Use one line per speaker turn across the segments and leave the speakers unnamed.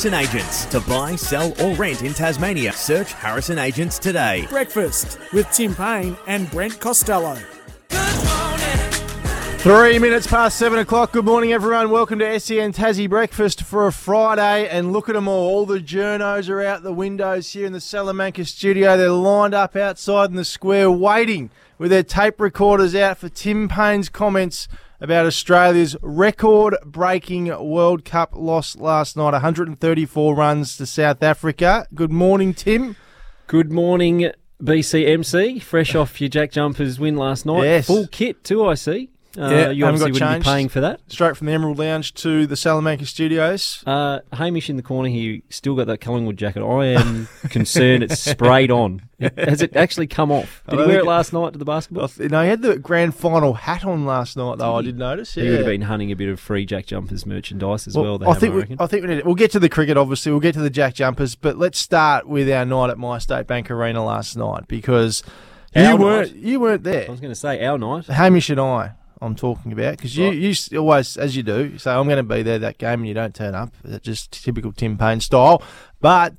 Harrison Agents. To buy, sell, or rent in Tasmania, search Harrison Agents today.
Breakfast with Tim Paine and Brent Costelloe.
Three minutes past seven o'clock. Good morning, everyone. Welcome to SEN Tassie Breakfast for a Friday. And look at them all. All the journos are out the windows here in the Salamanca studio. They're lined up outside in the square waiting with their tape recorders out for Tim Paine's comments about Australia's record breaking World Cup loss last night 134 runs to South Africa. Good morning, Tim.
Good morning, BCMC. Fresh off your JackJumpers win last night.
Yes.
Full kit too, I see. Uh,
Yeah,
you
haven't
obviously
got
wouldn't
changed.
be paying for that.
Straight from the Emerald Lounge to the Salamanca studios.
Uh, Hamish in the corner here, still got that Collingwood jacket. I am concerned it's sprayed on. Has it actually come off? Did he wear it
it-
last night to the basketball?
th- no, he had the grand final hat on last night, though. I
Did he?
did notice.
He would have been hunting a bit of free JackJumpers merchandise as well. they
I think
I
we,
reckon.
I think we need. We'll get to the cricket. Obviously, we'll get to the JackJumpers, but let's start with our night at MyState Bank Arena last night because
Our
you
night?
weren't you weren't there.
I was going to say our night.
Hamish and I. I'm talking about because you,
Right.
you always, as you do, say I'm going to be there that game and you don't turn up. That's just typical Tim Paine style. But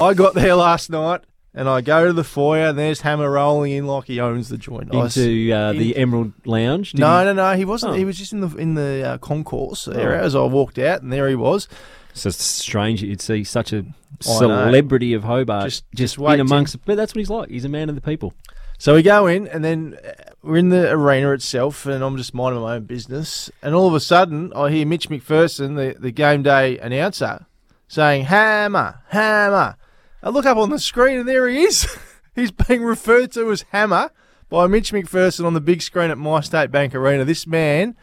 I got there last night and I go to the foyer and there's Hammer rolling in like he owns the joint.
Into uh, the
in-
Emerald Lounge.
No, no, no. He wasn't.
Oh.
He was just in the in the uh, concourse
Oh.
area as I walked out, and there he was.
So it's strange you'd see such a celebrity of Hobart
Just-
just,
just
in amongst. But that's what he's like. He's a man of the people.
So we go in, and then uh, we're in the arena itself, and I'm just minding my own business. And all of a sudden, I hear Mitch McPherson, the, the game day announcer, saying, Hammer, Hammer. I look up on the screen, and there he is. He's being referred to as Hammer by Mitch McPherson on the big screen at MyState Bank Arena. This man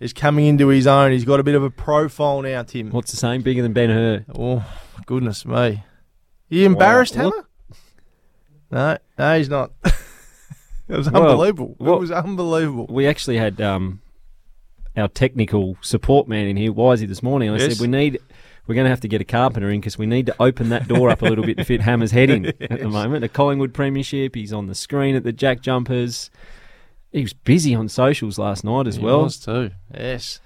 is coming into his own. He's got a bit of a profile now, Tim.
What's the saying? Bigger than Ben Hur.
Oh, goodness me. you embarrassed,
Wow.
Hammer? No, no, he's not. it was
Well,
unbelievable.
what-
it was unbelievable.
We actually had um, our technical support man in here, Wisey, this morning. I
Yes.
said we need. We're going to have to get a carpenter in because we need to open that door up a little bit to fit Hammer's head in at the moment. The Collingwood Premiership. He's on the screen at the JackJumpers. He was busy on socials last night as
He
well.
was too. Yes.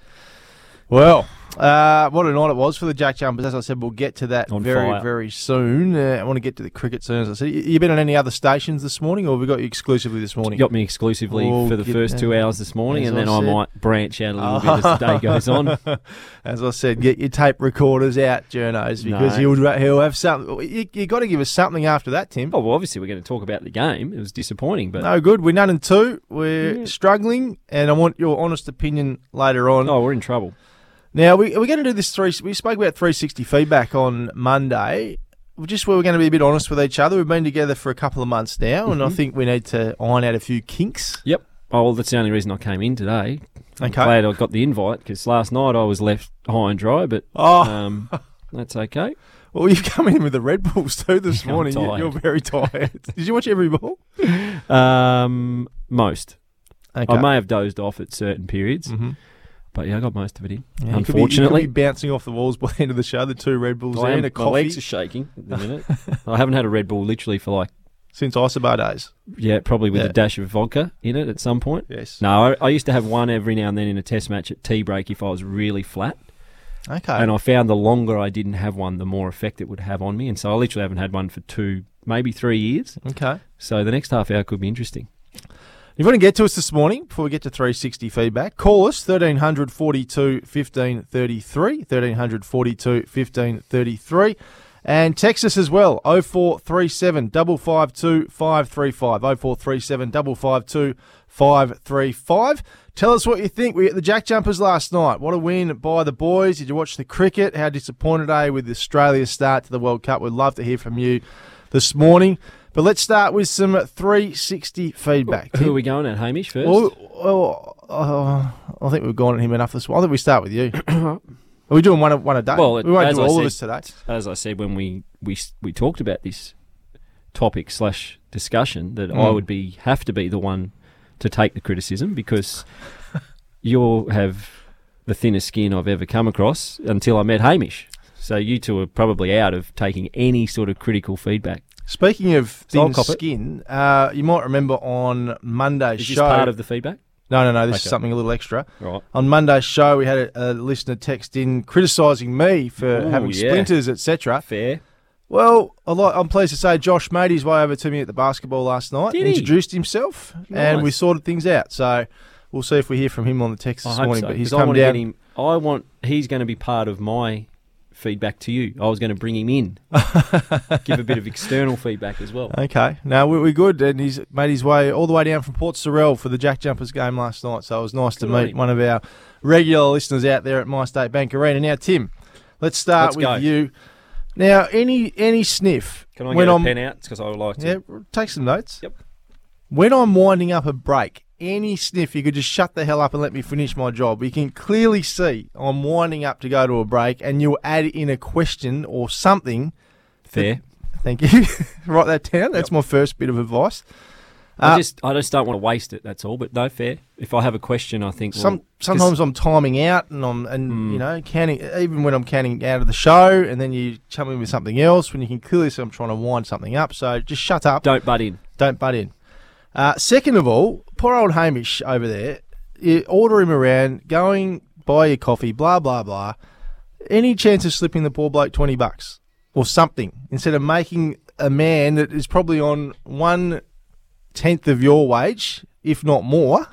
Well, uh, what a night it was for the JackJumpers. As I said, we'll get to that
On
very,
fire.
very soon. Uh, I want to get to the cricket soon. As I said, you, been on any other stations this morning, or have we got you exclusively this morning?
Got me exclusively
Oh,
for the first two hours this morning,
as
and then
I
I, might branch out a little bit as the day goes on.
As I said, get your tape recorders out, journos, because
No.
he'll he'll have something. You, you got to give us something after that, Tim.
Oh well, obviously we're going to talk about the game. It was disappointing, but
No good. We're none and two. We're
Yeah.
struggling, and I want your honest opinion later on.
oh, we're in trouble.
Now we, we're going to do this three. We spoke about 360 feedback on Monday. Just where we're going to be a bit honest with each other. We've been together for a couple of months now, and I
Mhm.
think we need to iron out a few kinks.
Yep. Oh, well, that's the only reason I came in today. I'm
Okay.
glad I got the invite because last night I was left high and dry, but
Oh,
um, that's okay.
well, you've come in with the Red Bulls too this
Yeah,
morning. You-
tired.
You're very tired. Did you watch every ball?
Um, most.
Okay.
I may have dozed off at certain periods,
Mhm.
But yeah, I got most of it in.
Yeah, you could be- you could
Unfortunately,
be, bouncing off the walls by the end of the show. The two Red Bulls
I am,
a
my legs are shaking at the minute. I haven't had a Red Bull literally for like
since Isobar days.
yeah, probably with
Yeah.
a dash of vodka in it at some point.
Yes.
No, I, I used to have one every now and then in a test match at tea break if I was really flat.
Okay.
And I found the longer I didn't have one, the more effect it would have on me. And so I literally haven't had one for two, maybe three years.
okay.
So the next half hour could be interesting.
If you want to get to us this morning, before we get to 360 feedback, call us 1300 42 15 33, 1300 42 15 33, and text us as well 0437 552 535, 0437 552 535. Tell us what you think. We at the Jack Jumpers last night. What a win by the boys. Did you watch the cricket? How disappointed are you with Australia's start to the World Cup? We'd love to hear from you this morning. But let's start with some 360 feedback.
Who are we going at, Hamish, first?
Well, well uh, I think we've gone at him enough this. I think we start with you. Are we doing one a, one a day?
Well,
we won't do
I
all of
said-
us today.
As I said when we, we, we talked about this topic slash discussion, that I
Mm.
would be have to be the one to take the criticism because you have the thinnest skin I've ever come across until I met Hamish. So you two are probably out of taking any sort of critical feedback.
Speaking of
So I'll
thin
cop
skin, uh, you might remember on Monday's
Is this
show.
part of the feedback?
No, no, no. This is something a little extra.
Right.
On Monday's show, we had a, a listener text in criticising me for
Ooh,
having
yeah.
splinters, etc.
Fair.
Well, a lot, I'm pleased to say Josh made his way over to me at the basketball last night,
Did he?
introduced himself, and we sorted things out. So we'll see if we hear from him on the text
I
this
hope
morning.
so.
but he's
'cause I
come
want to
down.
get him. I want. He's going to be part of my feedback to you. I was going to bring him in, give a bit of external feedback as well.
Okay, Now we, we're good, and he's made his way all the way down from Port Sorell for the JackJumpers game last night. So it was nice to
Good on
meet
him.
one of our regular listeners out there at MyState Bank Arena. Now, Tim, let's start
Let's
with
go.
you. Now, any any sniff
Can I
when
get a
I'm
pen out? Because I would like to.
yeah, take some notes.
Yep.
When I'm winding up a break, any sniff, you could just shut the hell up and let me finish my job. You can clearly see I'm winding up to go to a break, and you'll add in a question or something.
Fair.
Thank you. Write that down. That's my first bit of advice.
I
Uh,
just I just don't want to waste it. That's all. But no, fair. If I have a question, I think
Some sometimes I'm timing out and I'm and
Mm.
you know counting even when I'm counting out of the show and then you come in with something else when you can clearly see I'm trying to wind something up. So just shut up.
don't butt in.
Don't butt in. Uh, second of all, poor old Hamish over there. You order him around, going buy your coffee, blah blah blah. Any chance of slipping the poor bloke twenty bucks or something instead of making a man that is probably on one tenth of your wage, if not more?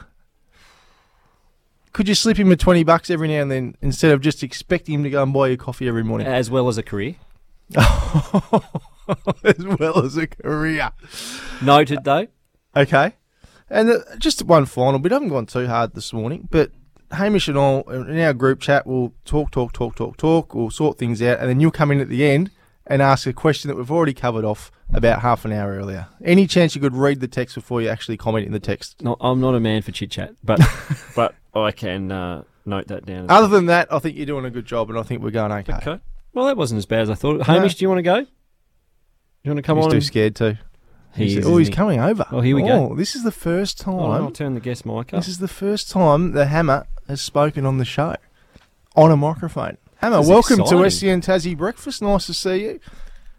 Could you slip him a twenty bucks every now and then instead of just expecting him to go and buy your coffee every morning,
As well as a career.
as well as a career?
Noted though.
Okay. And uh, just one final bit. I haven't gone too hard this morning, but Hamish and I in our group chat will talk, talk, talk, talk, talk. We'll sort things out, and then you'll come in at the end and ask a question that we've already covered off about half an hour earlier. Any chance you could read the text before you actually comment in the text?
No, I'm not a man for chit chat, but but I can uh, note that down.
Other than that, I think you're doing a good job, and I think we're going okay.
Okay. Well, that wasn't as bad as I thought. Hamish, do you want to go? You want to come
he's
on?
too
and-
scared too.
He
He's-
is,
oh, he's
he?
coming over.
Oh, here we go.
Oh, This is the first time.
Oh, I'll turn the guest mic up.
This is the first time the Hammer has spoken on the show on a microphone. Hammer,
This is
welcome to
exciting.
SEN Tassie Breakfast. Nice to see you.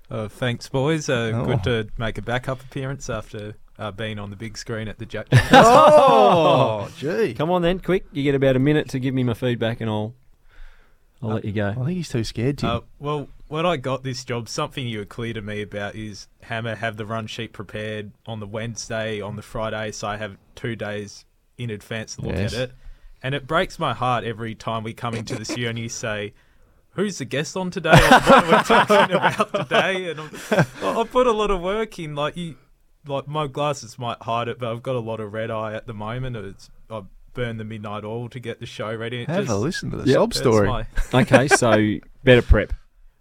Uh, thanks, boys. Uh,
Oh.
Good to make a backup appearance after uh, being on the big screen at the Jack.
Oh, gee.
Come on then, quick. You get about a minute to give me my feedback, and I'll I'll let you go.
I think he's too scared to.
uh, well, when I got this job, something you were clear to me about is Hammer have the run sheet prepared on the Wednesday, on the Friday, so I have two days in advance to look
Yes.
at it. And it breaks my heart every time we come into the studio and you say, Who's the guest on today? Or what are talking about today? And I'm, I I put a lot of work in. Like you, like my glasses might hide it, but I've got a lot of red eye at the moment. It's I burned the midnight oil to get the show ready. It
Have
just,
a listen to the
Yep.
sob
that's
story.
my-
okay, so better prep.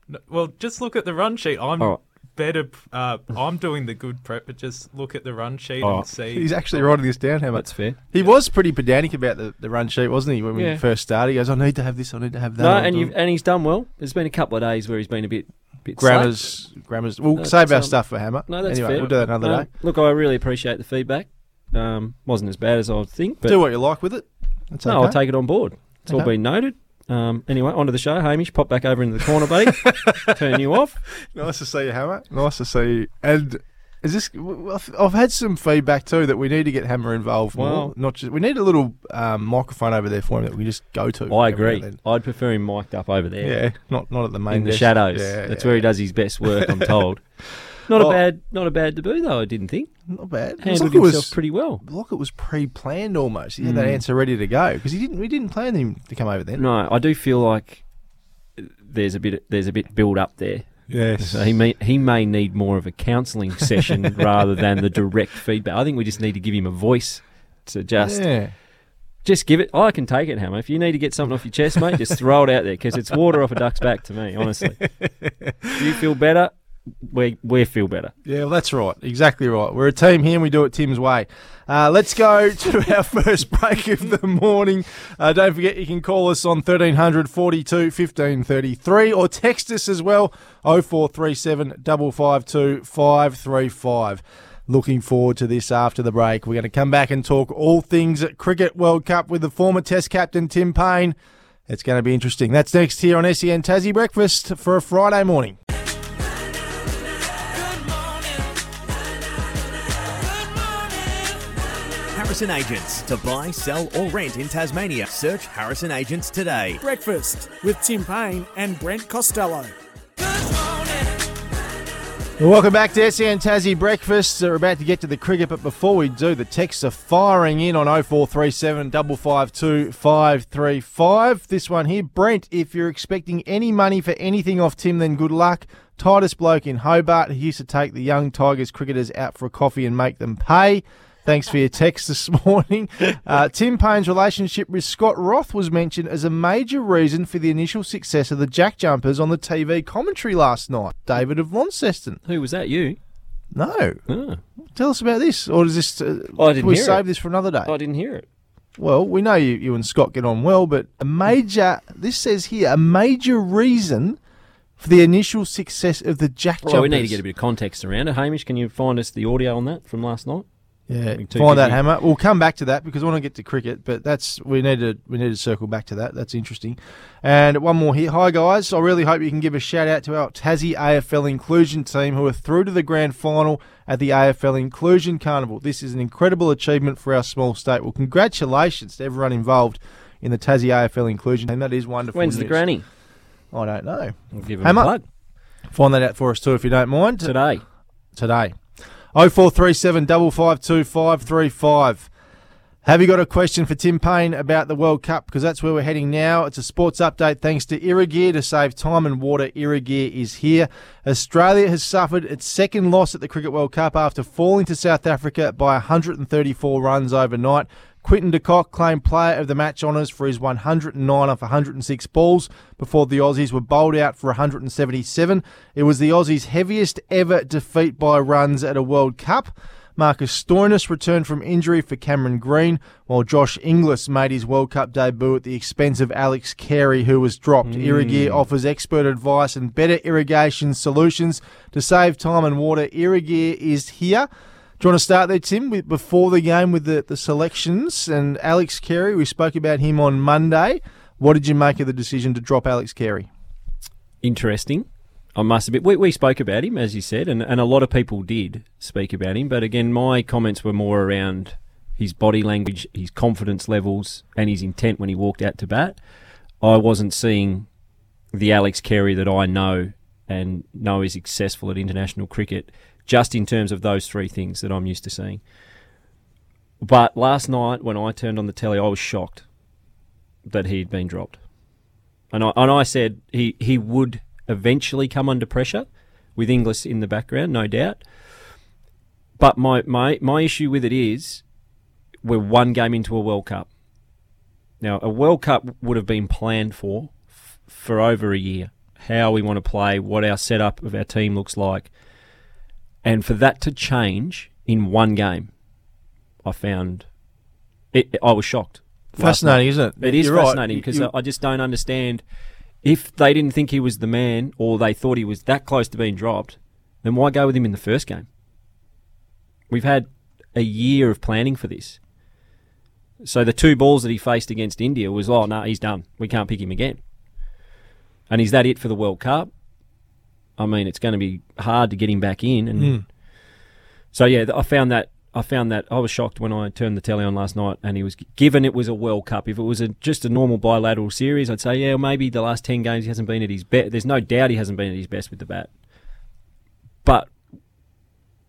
No, well, just look at the run sheet. I'm
All right.
better. Uh, I'm doing the good prep, but just look at the run sheet
All
and see.
He's actually writing this down, Hammer.
That's fair.
He was pretty pedantic about the, the run sheet, wasn't he, when we
Yeah.
first started? He goes, I need to have this, I need to have that.
No,
I'll
and you
it."
and he's done well. There's been a couple of days where he's been a bit bit slack.
Grammars, grammars. We'll
No,
save our
um,
stuff for Hammer.
No, that's
anyway,
fair.
we'll do that another
No,
day.
Look, I really appreciate the feedback. Um, wasn't as bad as I would think, but
do what you like with it. That's
no,
okay.
I'll take it on board. It's all been noted. Um, anyway, onto the show. Hamish, pop back over into the corner, buddy. Turn you off.
Nice to see you, Hammer. Nice to see you. And is this? I've had some feedback too that we need to get Hammer involved more.
Well-
Not just we need a little um, microphone over there for him that we can just go to.
I agree. I'd prefer him mic'd up over there.
Yeah, not not at the main
in the
desk.
shadows.
Yeah,
That's
yeah,
where he does his best work, I'm told. Not
Well-
a bad, not a bad debut though. I didn't think
Not bad. It was
handled
like it
himself
was
pretty well.
like it was pre-planned almost. He had that
Mm.
answer ready to go because he didn't. We didn't plan him to come over then.
No, I do feel like there's a bit, there's a bit build up there.
Yes.
So he may, he may need more of a counselling session rather than the direct feedback. I think we just need to give him a voice to just,
yeah.
just give it. I can take it, Hammer. If you need to get something off your chest, mate, just throw it out there because it's water off a duck's back to me. Honestly, do you feel better. We we feel better.
Yeah, well, that's right. Exactly right. We're a team here and we do it Tim's way. Uh, let's go to our first break of the morning. Uh, don't forget you can call us on 1300 42 1533 or text us as well 0437 552 535. Looking forward to this after the break. We're going to come back and talk all things Cricket World Cup with the former Test captain Tim Paine. It's going to be interesting. That's next here on SEN Tassie Breakfast for a Friday morning.
Harrison Agents. To buy, sell, or rent in Tasmania, search Harrison Agents today.
Breakfast with Tim Paine and Brent Costelloe.
Well, welcome back to SEN Tassie Breakfast. We're about to get to the cricket, but before we do, the texts are firing in on 0437 552 535. This one here, Brent, if you're expecting any money for anything off Tim, then good luck. Titus bloke in Hobart he used to take the young Tigers cricketers out for a coffee and make them pay. Thanks for your text this morning. Uh, Tim Paine's relationship with Scott Roth was mentioned as a major reason for the initial success of the JackJumpers on the TV commentary last night. David of Launceston.
Who was that? You?
No.
Oh,
Tell us about this. Or is this. Uh,
I didn't
we save
it.
this for another day?
I didn't hear it.
Well, we know you, you and Scott get on well, but a major. This says here a major reason for the initial success of the JackJumpers.
Well, we need to get a bit of context around it. Hamish, can you find us the audio on that from last night?
Yeah, find that
busy.
hammer. We'll come back to that because I want to get to cricket, but that's we need to we need to circle back to that. That's interesting. And one more here. Hi guys, I really hope you can give a shout out to our Tassie AFL inclusion team who are through to the grand final at the AFL Inclusion Carnival. This is an incredible achievement for our small state. Well, congratulations to everyone involved in the Tassie AFL inclusion, and that is wonderful.
When's the granny?
I don't know.
We'll give him
Hammer.
a plug.
Find that out for us too, if you don't mind.
Today.
today. 0437 552 535. Have you got a question for Tim Paine about the World Cup? Because that's where we're heading now. It's a sports update thanks to Irrigear. To save time and water, Irrigear is here. Australia has suffered its second loss at the Cricket World Cup after falling to South Africa by 134 runs overnight. Quinton de Kock claimed player of the match honours for his 109 off 106 balls before the Aussies were bowled out for 177. It was the Aussies' heaviest ever defeat by runs at a World Cup. Marcus Stoinis returned from injury for Cameron Green, while Josh Inglis made his World Cup debut at the expense of Alex Carey, who was dropped. Hmm. Irrigear offers expert advice and better irrigation solutions to save time and water. Irrigear is here. Do you want to start there, Tim, with, before the game with the, the selections? And Alex Carey, we spoke about him on Monday. What did you make of the decision to drop Alex Carey?
Interesting. I must admit, we, we spoke about him, as you said, and, and a lot of people did speak about him. But again, my comments were more around his body language, his confidence levels, and his intent when he walked out to bat. I wasn't seeing the Alex Carey that I know and know is successful at international cricket, just in terms of those three things that I'm used to seeing. But last night, when I turned on the telly, I was shocked that he'd been dropped. And I, and I said he, he would eventually come under pressure with Inglis in the background, no doubt. But my, my, my issue with it is we're one game into a World Cup. Now, a World Cup would have been planned for f- for over a year. How we want to play, what our setup of our team looks like. And for that to change in one game, I found it, I was shocked.
Fascinating, isn't it?
It is
You're
fascinating because I just don't understand if they didn't think he was the man or they thought he was that close to being dropped, then why go with him in the first game? We've had a year of planning for this. So the two balls that he faced against India was, oh no, he's done. We can't pick him again. And is that it for the World Cup? I mean, it's going to be hard to get him back in. And
Hmm.
so yeah, I found that I found that I was shocked when I turned the telly on last night, and he was given it was a World Cup. If it was a, just a normal bilateral series, I'd say yeah, maybe the last ten games he hasn't been at his best. There's no doubt he hasn't been at his best with the bat. But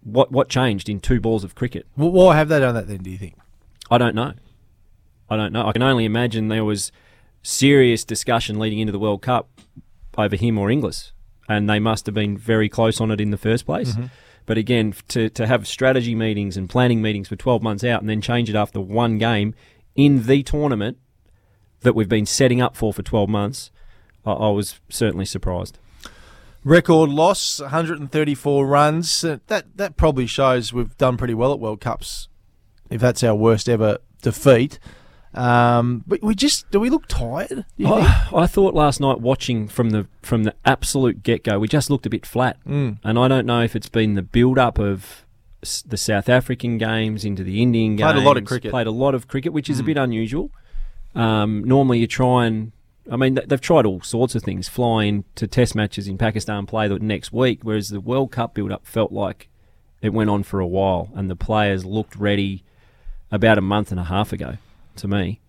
what what changed in two balls of cricket?
Well, why have they done that then, do you think?
I don't know. I don't know. I can only imagine there was serious discussion leading into the World Cup over him or Inglis, and they must have been very close on it in the first place. But again, to to have strategy meetings and planning meetings for 12 months out and then change it after one game in the tournament that we've been setting up for for 12 months, I, I was certainly surprised.
Record loss, 134 runs. Uh, that that probably shows we've done pretty well at World Cups. If that's our worst ever defeat, um, but we just do we look tired?
I, I thought last night watching from the from the absolute get go, we just looked a bit flat,
Mm.
and I don't know if it's been the build up of the South African games into the Indian games.
Played a lot of cricket.
Played a lot of cricket, which is a bit unusual. Um, normally, you try and I mean they've tried all sorts of things, flying to Test matches in Pakistan, play the next week, whereas the World Cup build up felt like it went on for a while, and the players looked ready. about a month and a half ago to me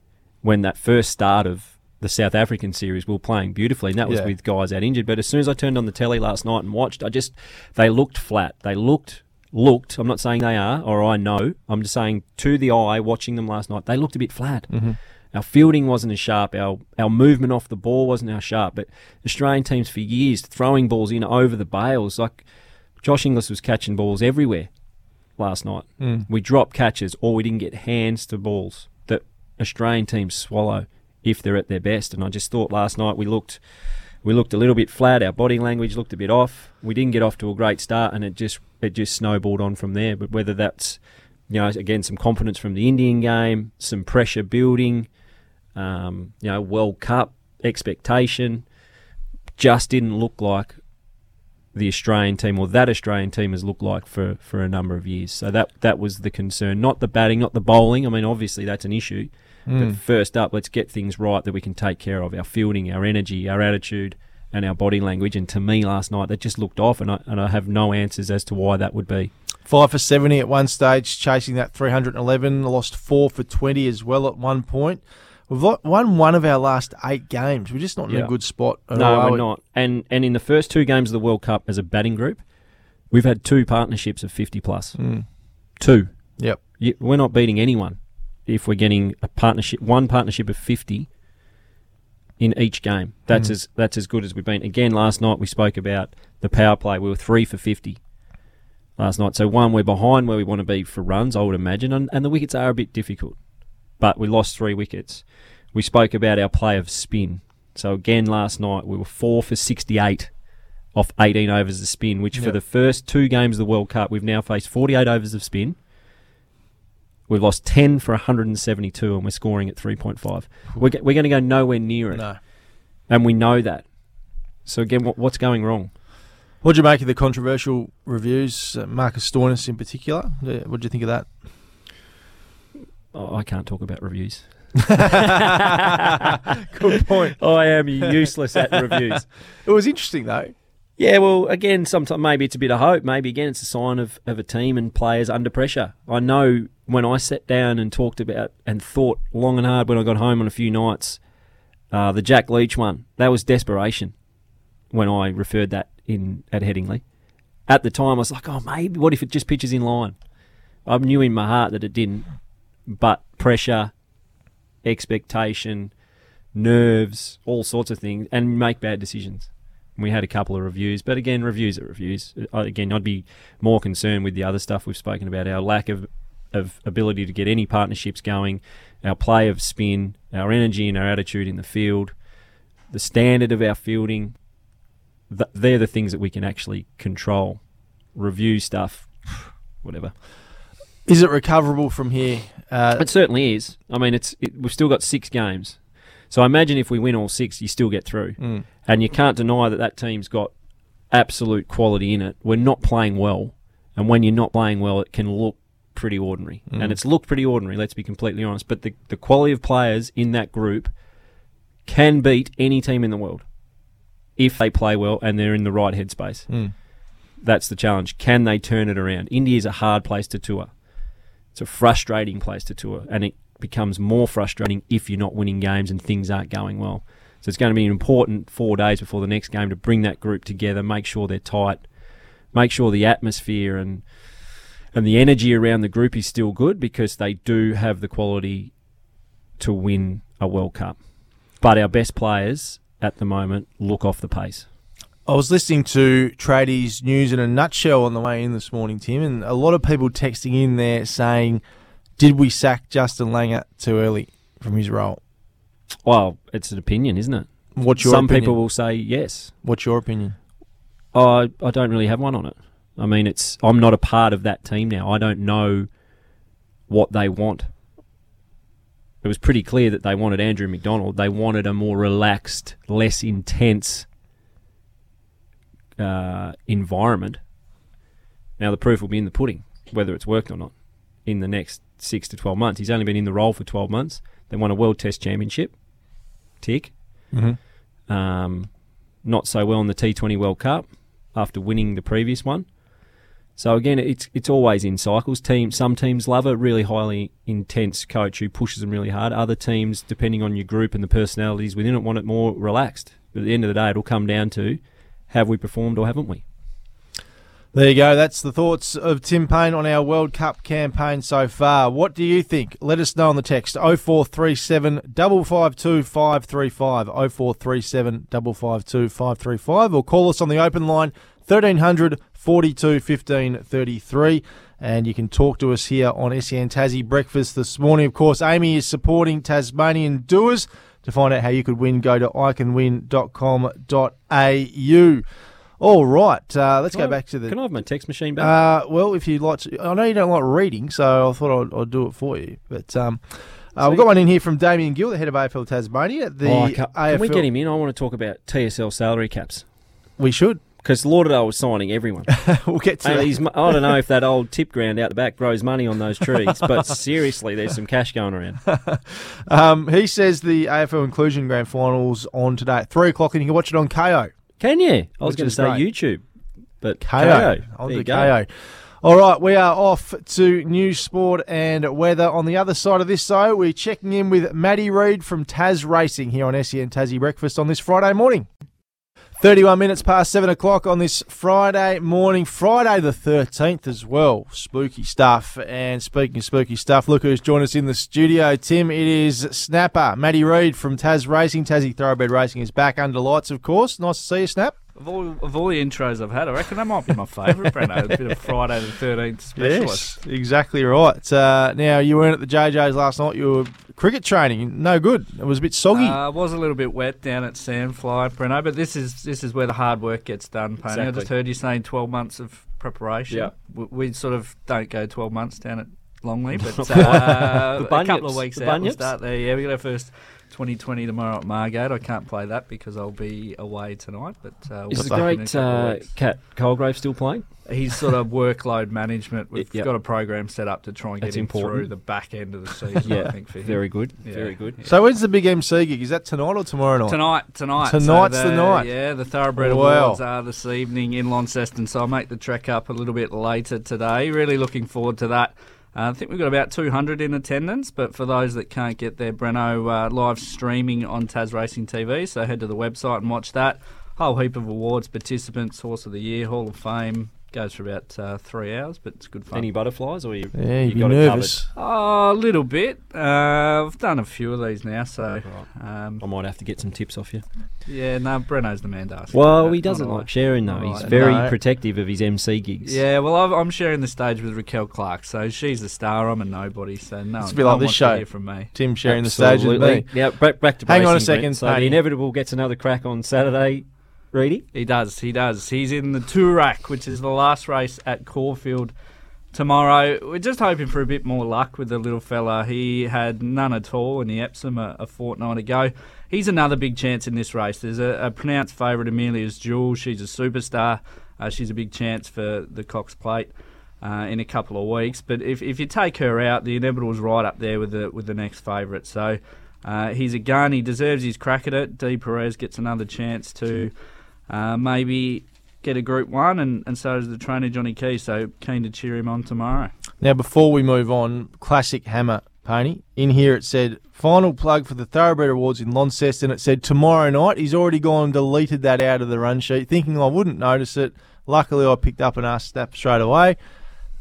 when that first start of the South African series we were playing beautifully, and that was
Yeah.
with guys out injured. But as soon as I turned on the telly last night and watched, I just they looked flat. They looked looked. I'm not saying they are, or I know. I'm just saying to the eye, watching them last night, they looked a bit flat. Mm-hmm. Our fielding wasn't as sharp. Our our movement off the ball wasn't as sharp. But Australian teams for years throwing balls in over the bails, like Josh Inglis was catching balls everywhere last night. Mm. We dropped catches, or we didn't get hands to balls Australian teams swallow if they're at their best. And I just thought last night we looked we looked a little bit flat. Our body language looked a bit off. We didn't get off to a great start, and it just it just snowballed on from there. But whether that's you know again some confidence from the Indian game, some pressure building, um, you know World Cup expectation, just didn't look like the Australian team or that Australian team has looked like for, for a number of years. So that that was the concern, not the batting, not the bowling. I mean, obviously that's an issue. But first up, let's get things right that we can take care of our fielding, our energy, our attitude, and our body language. And to me, last night that just looked off, and I and I have no answers as to why that would be.
Five for 70 at one stage, chasing that 311. Lost four for 20 as well at one point. We've won one of our last eight games. We're just not in
Yeah.
a good spot. at
No, we're
we?
not. And and in the first two games of the World Cup as a batting group, we've had two partnerships of fifty plus.
Mm.
Two.
Yep.
We're not beating anyone if we're getting a partnership, one partnership of fifty in each game. That's
Mm.
as that's as good as we've been. Again, last night we spoke about the power play. We were three for fifty last night. So one, we're behind where we want to be for runs, I would imagine, and, and the wickets are a bit difficult. But we lost three wickets. We spoke about our play of spin. So again, last night we were four for sixty-eight off 18 overs of spin, which for the first two games of the World Cup, we've now faced 48 overs of spin. We've lost 10 for 172, and we're scoring at 3.5. We're, we're going to go nowhere near it,
No.
and we know that. So again, what, what's going wrong?
What do you make of the controversial reviews, uh, Marcus Stoinis in particular? What do you think of that?
Oh, I can't talk about reviews.
Good point.
I am useless at reviews.
It was interesting though.
Yeah, well, again, sometimes maybe it's a bit of hope. Maybe again, it's a sign of, of a team and players under pressure. I know when I sat down and talked about and thought long and hard when I got home on a few nights, uh, the Jack Leach one, that was desperation when I referred that in at Headingley. At the time, I was like, oh, maybe what if it just pitches in line? I knew in my heart that it didn't, but pressure, expectation, nerves, all sorts of things, and make bad decisions. We had a couple of reviews, but again, reviews are reviews. Again, I'd be more concerned with the other stuff we've spoken about, our lack of, of ability to get any partnerships going, our play of spin, our energy and our attitude in the field, the standard of our fielding. Th- they're the things that we can actually control. Review stuff, whatever.
Is it recoverable from here? Uh,
It certainly is. I mean, it's it, we've still got six games, so I imagine if we win all six, you still get through.
mm.
And you can't deny that that team's got absolute quality in it. We're not playing well, and when you're not playing well, it can look pretty ordinary,
Mm.
and it's looked pretty ordinary. Let's be completely honest. But the the quality of players in that group can beat any team in the world if they play well and they're in the right headspace.
Mm.
That's the challenge. Can they turn it around? India is a hard place to tour. It's a frustrating place to tour, and it becomes more frustrating if you're not winning games and things aren't going well. So it's going to be an important four days before the next game to bring that group together, make sure they're tight, make sure the atmosphere and and the energy around the group is still good because they do have the quality to win a World Cup. But our best players at the moment look off the pace.
I was listening to Tradies News in a nutshell on the way in this morning, Tim, and a lot of people texting in there saying, "Did we sack Justin Langer too early from his role?"
Well, it's an opinion, isn't it?
What's your
Some
opinion?
people will say yes.
What's your opinion?
I I don't really have one on it. I mean, it's I'm not a part of that team now. I don't know what they want. It was pretty clear that they wanted Andrew McDonald. They wanted a more relaxed, less intense uh, environment. Now the proof will be in the pudding, whether it's worked or not, in the next six to twelve months. He's only been in the role for twelve months. They won a World Test Championship. Tick.
Mm-hmm.
Um, not so well in the T20 World Cup after winning the previous one. So again, it's it's always in cycles. Team some teams love a really highly intense coach who pushes them really hard. Other teams, depending on your group and the personalities within it, want it more relaxed. But at the end of the day, it'll come down to have we performed or haven't we?
There you go. That's the thoughts of Tim Paine on our World Cup campaign so far. What do you think? Let us know on the text 0437 552 535 0437 552 535 or call us on the open line 1300 42 15 33 and you can talk to us here on SEN Tassie Breakfast this morning. Of course, Amy is supporting Tasmanian doers. To find out how you could win, go to iCanWin.com.au. All right, uh, let's
Can
go
I-
back to the.
Can I have my text machine back?
Uh, well, if you like, to, I know you don't like reading, so I thought I'd, I'd do it for you. But um, uh, we've got one in here from Damien Gill, the head of AFL Tasmania. The
Oh, can,
AFL,
can we get him in? I want to talk about TSL salary caps
We should.
because Lauderdale was signing everyone.
we'll get to
I don't know if that old tip ground out the back grows money on those trees, but seriously, there's some cash going around.
Um, he says the AFL Inclusion Grand Finals on today at three o'clock, and you can watch it on Kayo.
Can you? I was going to say
great.
YouTube, but
Kayo.
Kayo.
On
There go.
Kayo. All right, we are off to news, sport, and weather. On the other side of this, though, we're checking in with Matty Reid from Tasracing here on SEN Tassie Breakfast on this Friday morning. 31 minutes past 7 o'clock on this Friday morning, Friday the 13th as well. Spooky stuff. And speaking of spooky stuff, look who's joined us in the studio. Tim, it is Snapper, Matty Reid from Tasracing. Tassie Thoroughbred Racing is back under lights, of course. Nice to see you, Snap.
Of all, of all the intros I've had, I reckon that might be my favourite, Breno. A bit of Friday the 13th specialist.
Yes, exactly right. Uh, now, you weren't at the JJ's last night. You were cricket training. No good. It was a bit soggy.
Uh, was a little bit wet down at Sandfly, Breno, but this is this is where the hard work gets done, Pony. I just heard you saying 12 months of preparation.
Yeah.
We, we sort of don't go 12 months down at Longley, but uh, a couple of weeks
The
out, we'll start there. Yeah, we got our first 2020 tomorrow at Margate. I can't play that because I'll be away tonight, but uh, we'll
Is the
a
great uh. Cat Colgrave still playing?
He's sort of workload management. We've
Yep.
got a program set up to try and get him
important.
through the back end of the season. yeah, I think for him.
very good.
Yeah.
Very good.
so, when's the big MC gig? Is that tonight or tomorrow night?
Tonight, tonight.
Tonight's
So
the night.
Yeah, the Thoroughbred
Wow.
Awards are this evening in Launceston, so I'll make the trek up a little bit later today. Really looking forward to that. Uh, I think we've got about 200 in attendance, but for those that can't get there, Breno uh, live streaming on Tasracing TV, so head to the website and watch that. Whole heap of awards, participants, Horse of the Year, Hall of Fame. Goes for about uh, three hours, but it's good fun.
Any butterflies or you?
Yeah, you'd
you
be
got
nervous.
It
Oh, a little bit. Uh, I've done a few of these now, so
covered?
um,
I might have to get some tips off you.
yeah, no, Breno's the man to ask.
Well, he doesn't like sharing though.
Not
He's
I.
very
No.
protective of his MC gigs.
Yeah, well, I've, I'm sharing the stage with Raquel Clark, so she's the star. I'm a nobody, so no,
It's a bit like this show.
to from me.
Tim sharing the stage with me.
Yeah, back, back to
Hang on a second,
Brent. So
Paddy.
the inevitable gets another crack on Saturday. Reedy.
He does, he does. He's in the Toorak, which is the last race at Caulfield tomorrow. We're just hoping for a bit more luck with the little fella. He had none at all in the Epsom a, a fortnight ago. He's another big chance in this race. There's a, a pronounced favourite, Amelia's Jewel. She's a superstar. Uh, she's a big chance for the Cox Plate. Uh, in a couple of weeks, but if, if you take her out, the inevitable is right up there with the with the next favourite. So uh, he's a gun. He deserves his crack at it. D Perez gets another chance to uh, maybe get a Group One, and, and so does the trainer Johnny Key. So keen to cheer him on tomorrow.
Now, before we move on, classic hammer, Pony. In here it said, final plug for the Thoroughbred Awards in Launceston. It said tomorrow night. He's already gone and deleted that out of the run sheet, thinking I wouldn't notice it. Luckily, I picked up and asked Snap straight away.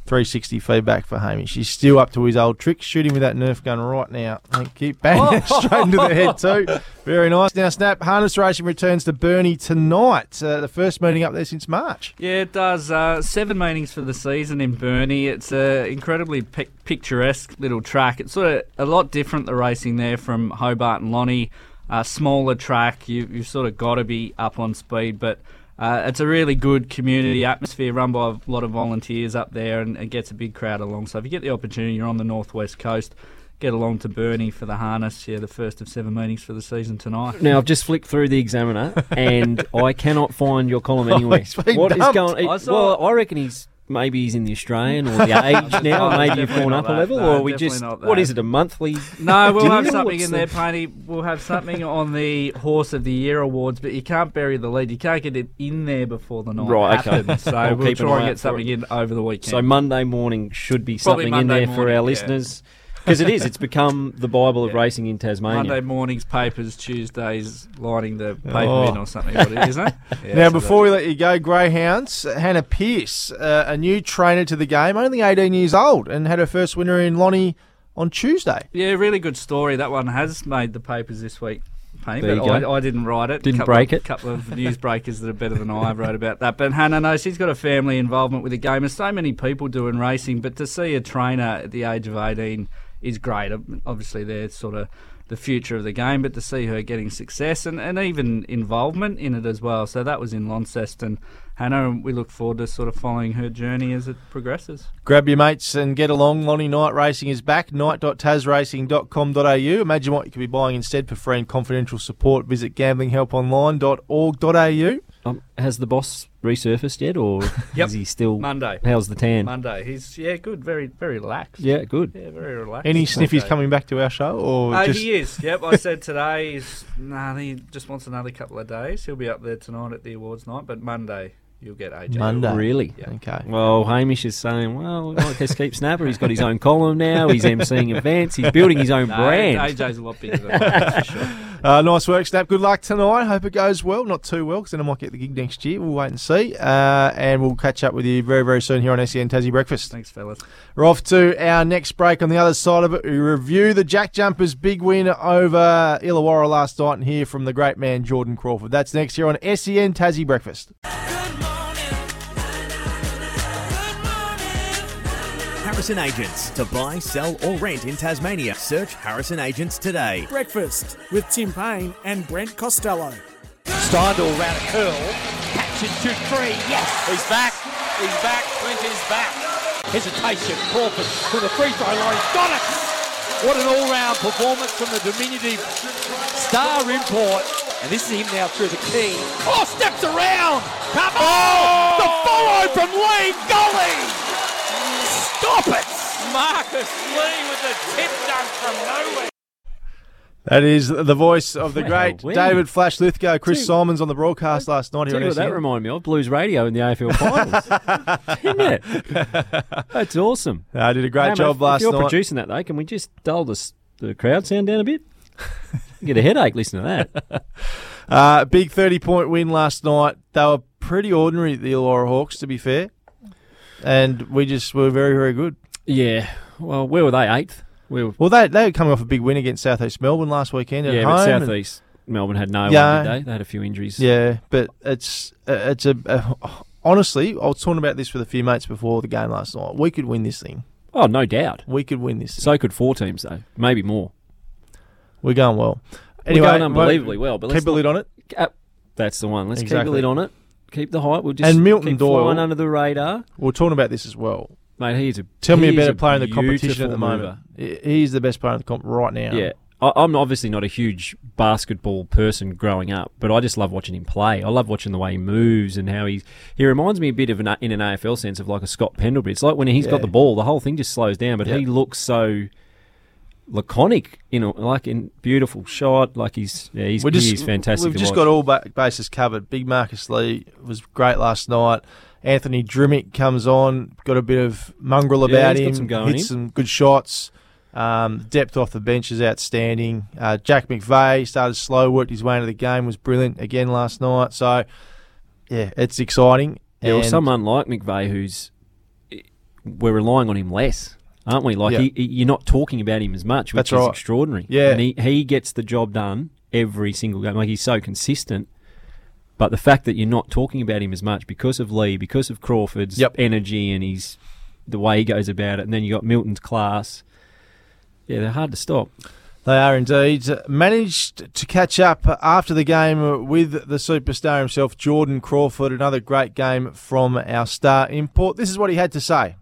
360 feedback for Hamish. He's still up to his old tricks. Shoot him with that Nerf gun right now. And keep banging it straight into the head, too. Very nice. Now, Snap, harness racing returns to Burnie tonight. Uh, the first meeting up there since March.
Yeah, it does. Uh, seven meetings for the season in Burnie. It's an incredibly pic- picturesque little track. It's sort of a lot different, the racing there from Hobart and Lonnie. Uh, smaller track. You, you've sort of got to be up on speed, but uh, it's a really good community atmosphere run by a lot of volunteers up there and it gets a big crowd along. So if you get the opportunity, you're on the northwest coast, get along to Burnie for the harness. Yeah, the first of seven meetings for the season tonight.
Now I've just flicked through the Examiner and I cannot find your column anywhere.
he's been
What is
dumped.
going?
I saw-
well, I reckon he's maybe he's in the Australian or the age now.
No,
maybe you've gone up a
that.
level,
No,
or we just what is it? A monthly?
No, we'll have something in there, Pony. We'll have something on the Horse of the Year awards, but you can't bury the lead. You can't get it in there before the night
Right, okay.
So we'll
an
try and get something in over the weekend.
So Monday morning should be
Probably
something in
Monday
there for
morning,
our
yeah.
Listeners because it is. It's become the Bible of
Yeah.
racing in Tasmania.
Monday mornings, papers, Tuesdays, lighting the paper
Oh.
in or something, what it is, isn't it? Yeah,
now, before we let you go, Greyhounds, Hannah Pierce, uh, a new trainer to the game, only 18 years old, and had her first winner in Lonnie on Tuesday.
Yeah, really good story. That one has made the papers this week. Paine,
There
but
you
I,
go.
I didn't write it.
Didn't
couple
break
of,
it.
couple of newsbreakers that are better than I have wrote about that. But Hannah, no, she's got a family involvement with the game. as so many people do in racing, but to see a trainer at the age of 18 is great. Obviously, they're sort of the future of the game, but to see her getting success and, and even involvement in it as well. So that was in Launceston, Hannah, we look forward to sort of following her journey as it progresses.
Grab your mates and get along. Lonnie Night Racing is back. night.tasracing.com.au. Imagine what you could be buying instead for free and confidential support. Visit gamblinghelponline.org.au.
Um, has the boss resurfaced yet, or
Yep.
is he still?
Monday.
How's the tan?
Monday. He's, yeah, good. Very, very relaxed.
Yeah, good.
Yeah, very relaxed.
Any sniffies
Okay.
coming back to our show? or
Uh,
just
he is. Yep, I said today. He's nah. He just wants another couple of days. He'll be up there tonight at the awards night, but Monday you'll get AJ.
Monday?
Really?
Yeah.
Okay.
Well, Hamish is saying, well, we might just keep Snapper. He's got his own column now. He's emceeing events. He's building his own
No,
brand.
AJ's a lot bigger than that, for sure.
Uh, nice work, Snap. Good luck tonight. Hope it goes well. Not too well, because then I might get the gig next year. We'll wait and see. Uh, and we'll catch up with you very, very soon here on SEN Tassie Breakfast.
Thanks, fellas.
We're off to our next break. On the other side of it, we review the JackJumpers' big win over Illawarra last night and hear from the great man Jordan Crawford. That's next here on SEN Tassie Breakfast.
Harrison Agents. To buy, sell, or rent in Tasmania, search Harrison Agents today.
Breakfast with Tim Paine and Brent Costelloe.
Steindl round a curl. Catches two, three. Yes, he's back. He's back. Clint is back. Hesitation. Crawford to the free throw line. He's got it. What an all-round performance from the diminutive star import. And this is him now through the key. Oh, steps around. Come on. Oh! The follow from Lee. Golly. Stop it. Marcus Lee with the tip dunk from nowhere.
That is the voice of the great
when?
David Flash Lithgow. Chris
Gee.
Simons on the broadcast last night
Tell
here on
what that
SEN.
reminded me of Blues Radio in the AFL finals. Didn't it? That's awesome.
I did a great
Hammer,
job
if
last
you're
night.
producing that though, can we just dull the, the crowd sound down a bit? Get a headache listening to that.
Uh, big 30 point win last night. They were pretty ordinary, the Illawarra Hawks, to be fair. And we just were very, very good.
Yeah. Well, where were they? Eighth. We were,
Well, they, they were coming off a big win against South East Melbourne last weekend at
yeah,
home.
but
and-
South East Melbourne had no
Yeah.
one, did they? They had a few injuries.
Yeah, but it's uh, it's a, uh, honestly, I was talking about this with a few mates before the game last night. We could win this thing.
Oh, no doubt.
We could win this. Thing.
So could four teams though, maybe more.
We're going well.
We're going unbelievably well. But let's
Keep a
not-
lid on it.
Uh, that's the one. Let's keep
Exactly.
a lid on it. Keep the hype. We'll just
And Milton
keep
Doyle-
flying under the radar.
We're talking about this as well.
Mate, he's a
Tell me a
he's
better player in the competition at the moment. He- He's the best player in the comp right now.
Yeah. I, I'm obviously not a huge basketball person growing up, but I just love watching him play. I love watching the way he moves and how he's. He reminds me a bit of an, in an AFL sense of like a Scott Pendlebury. It's like when he's
Yeah.
got the ball, the whole thing just slows down, but
Yeah.
he looks so laconic. You know, like in beautiful shot. Like he's yeah, he's,
just,
he's fantastic.
We've just
watch.
got all ba- bases covered. Big Marcus Lee was great last night. Anthony Drmic comes on, got a bit of mongrel
Yeah,
about
he's got
him,
some go in
hit some good shots. Um, depth off the bench is outstanding. Uh, Jack McVeigh started slow, worked his way into the game, was brilliant again last night. So, yeah, it's exciting.
Yeah, well, someone like McVeigh who's we're relying on him less, aren't we? Like
Yeah.
he, he- you're not talking about him as much, which
That's
is
right.
extraordinary.
Yeah.
and he, he gets the job done every single game. Like he's so consistent. But the fact that you're not talking about him as much because of Lee, because of Crawford's
Yep.
energy and his the way he goes about it, and then you got Milton's class. Yeah, they're hard to stop.
They are indeed. Managed to catch up after the game with the superstar himself, Jordan Crawford. Another great game from our star import. This is what he had to say.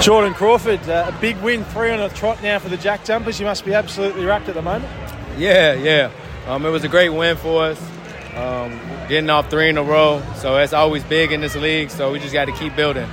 Jordan Crawford, uh, a big win, three on a trot now for the JackJumpers. You must be absolutely wrapped at the moment.
Yeah, yeah. Um, it was a great win for us. um, getting off three in a row. So that's always big in this league. So we just got to keep building.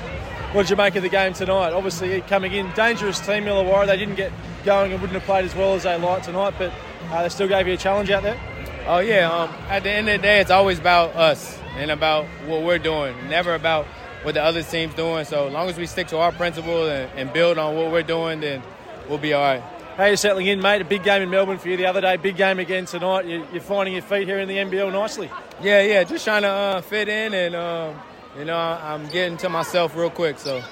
What did you make of the game tonight? Obviously, coming in, dangerous team, Illawarra. They didn't get going and wouldn't have played as well as they liked tonight, but uh, they still gave you a challenge out there.
Oh yeah. Um, at the end of the day, it's always about us and about what we're doing. Never about what the other team's doing. So as long as we stick to our principle and, and build on what we're doing, then we'll be all right.
How you settling in, mate? A big game in Melbourne for you the other day. Big game again tonight. You, are finding your feet here in the NBL nicely.
Yeah, yeah. Just trying to uh, fit in, and um, you know, I'm getting to myself real quick. So.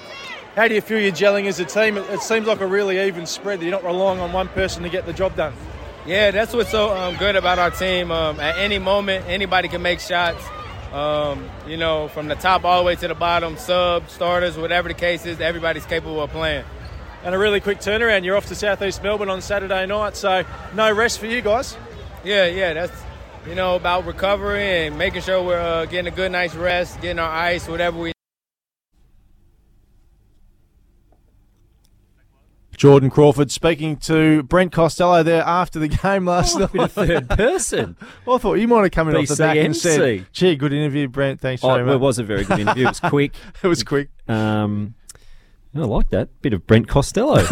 How do you feel you're gelling as a team? It seems like a really even spread. That you're not relying on one person to get the job done.
Yeah, that's what's so um, good about our team. Um, at any moment, anybody can make shots. Um, you know, from the top all the way to the bottom, sub, starters, whatever the case is, everybody's capable of playing.
And a really quick turnaround. You're off to Southeast Melbourne on Saturday night, so no rest for you guys.
Yeah, yeah, that's you know about recovery and making sure we're uh, getting a good night's rest, getting our ice, whatever we
Jordon Crawford speaking to Brent Costelloe there after the game last
Oh,
night.
third person.
Well, I thought you might have come in off the back and said,
BCNC.
"Gee, good interview, Brent. Thanks
Oh,
much."
it was a very good interview. It was quick.
It was quick.
Um, I like that bit of Brent Costelloe.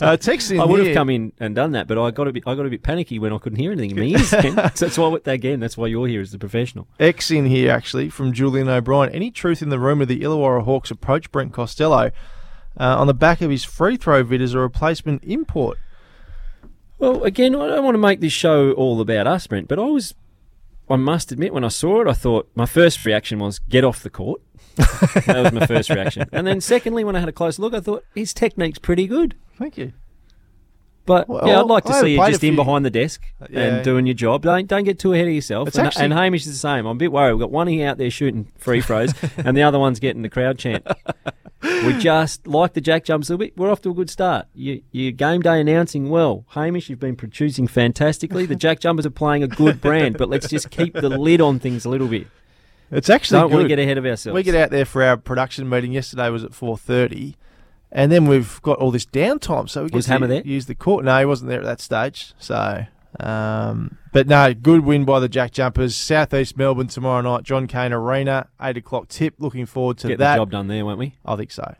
Uh, text in
I would
here.
have come in and done that, but I got a bit. I got a bit panicky when I couldn't hear anything in my ears. So that's why again. That's why you're here as the professional.
X in here actually from Julian O'Brien. Any truth in the rumour the Illawarra Hawks approached Brent Costelloe uh, on the back of his free throw vid as a replacement import?
Well, again, I don't want to make this show all about us, Brent, but I was. I must admit, when I saw it, I thought my first reaction was get off the court. that was my first reaction, and then secondly, when I had a close look, I thought his technique's pretty good.
Thank you.
But
Well,
yeah, I'd like to
I
see you just in behind the desk
Yeah.
and doing your job. Don't don't get too ahead of yourself. And,
actually-
and Hamish is the same. I'm a bit worried. We've got one here out there shooting free throws, and the other one's getting the crowd chant. we just like the jack jumps a little bit. We're off to a good start. You you game day announcing well, Hamish. You've been producing fantastically. The JackJumpers are playing a good brand, but let's just keep the lid on things a little bit.
It's actually
Don't want to get ahead of ourselves.
We get out there for our production meeting. Yesterday was at four thirty, and then we've got all this downtime. So we get
Was
to
Hammer there?
use the court. No, he wasn't there at that stage. So, um, but no, good win by the JackJumpers. Southeast Melbourne tomorrow night, John Cain Arena, eight o'clock tip. Looking forward to
get
that.
the job done there, won't we?
I think so.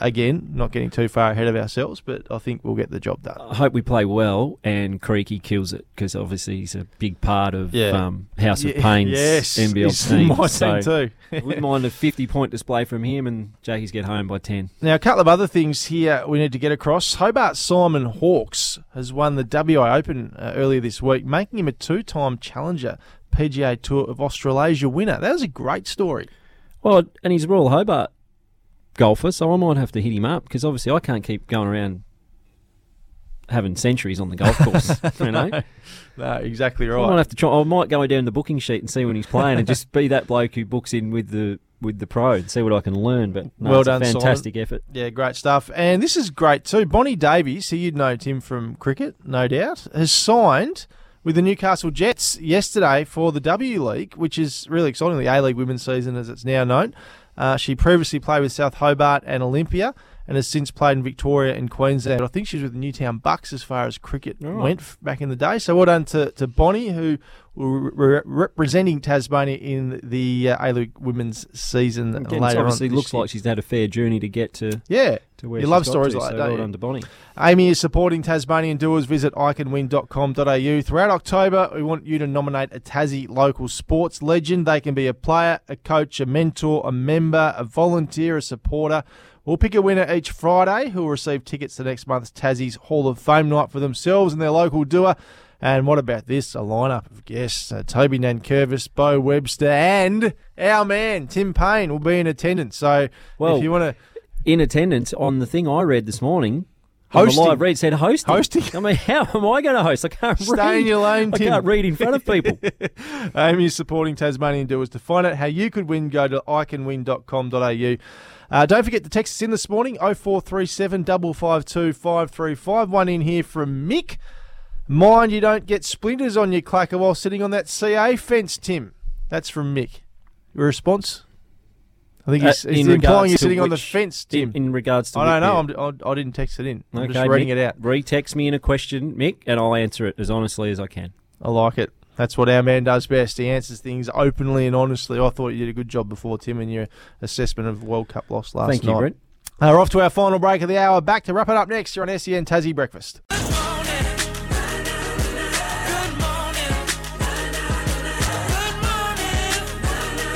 Again, not getting too far ahead of ourselves, but I think we'll get the job done.
I hope we play well and Creaky kills it because obviously he's a big part of
Yeah.
um, House of
Yeah,
Pain's
yes,
NBL
he's
team.
my
So
team too.
wouldn't mind a 50 point display from him and Jackie's get home by 10.
Now, a couple of other things here we need to get across. Hobart Simon Hawkes has won the WI Open uh, earlier this week, making him a two time challenger PGA Tour of Australasia winner. That was a great story.
Well, and he's a Royal Hobart golfer, so I might have to hit him up because obviously I can't keep going around having centuries on the golf course. you know,
No, exactly right.
I might have to try. I might go down the booking sheet and see when he's playing, and just be that bloke who books in with the with the pro and see what I can learn. But no,
Well done,
a
Simon.
fantastic effort.
Yeah, great stuff. And this is great too. Bonnie Davies, who you'd know Tim from cricket, no doubt, has signed with the Newcastle Jets yesterday for the W League, which is really exciting, the A League women's season as it's now known. Uh, she previously played with South Hobart and Olympia and has since played in Victoria and Queensland. But I think she was with the Newtown Bucks as far as cricket
right.
went back in the day. So well done to, to Bonnie, who were re- representing Tasmania in the uh, A League women's season
Again,
later
obviously
on.
looks
year.
like she's had a fair journey to get to,
Yeah.
to where
You love stories
to,
like
so
that,
well done to Bonnie.
Amy is supporting Tasmanian doers. Visit iconwin.com.au. Throughout October, we want you to nominate a Tassie local sports legend. They can be a player, a coach, a mentor, a member, a volunteer, a supporter. We'll pick a winner each Friday who will receive tickets to next month's Tassie's Hall of Fame night for themselves and their local doer. And what about this? A lineup of guests. Uh, Toby Nankervis, Beau Webster, and our man, Tim Paine, will be in attendance. So
Well,
if you want to
in attendance on the thing I read this morning. On
Hosting.
the live read said hosting.
Hosting.
I mean, how am I going to host? I can't
Stay
read.
in your lane,
I can't read in front of people.
Amy is supporting Tasmanian doers. To find out how you could win, go to iconwin.com.au. Uh, don't forget to text us in this morning 0437 552 535. One in here from Mick. Mind you don't get splinters on your clacker while sitting on that CA fence, Tim. That's from Mick. Your response? I think he's,
Uh,
he's implying you're sitting on the fence, Tim.
In, in regards to
I don't
which
know. I'm, I, I didn't text it in. I'm
okay,
just reading
Mick,
it out.
Re-text me in a question, Mick, and I'll answer it as honestly as I can.
I like it. That's what our man does best. He answers things openly and honestly. I thought you did a good job before, Tim, in your assessment of the World Cup loss last
Thank
night.
Thank you, Brent.
Uh, we're off to our final break of the hour. Back to wrap it up next. You're on SEN Tassie Breakfast.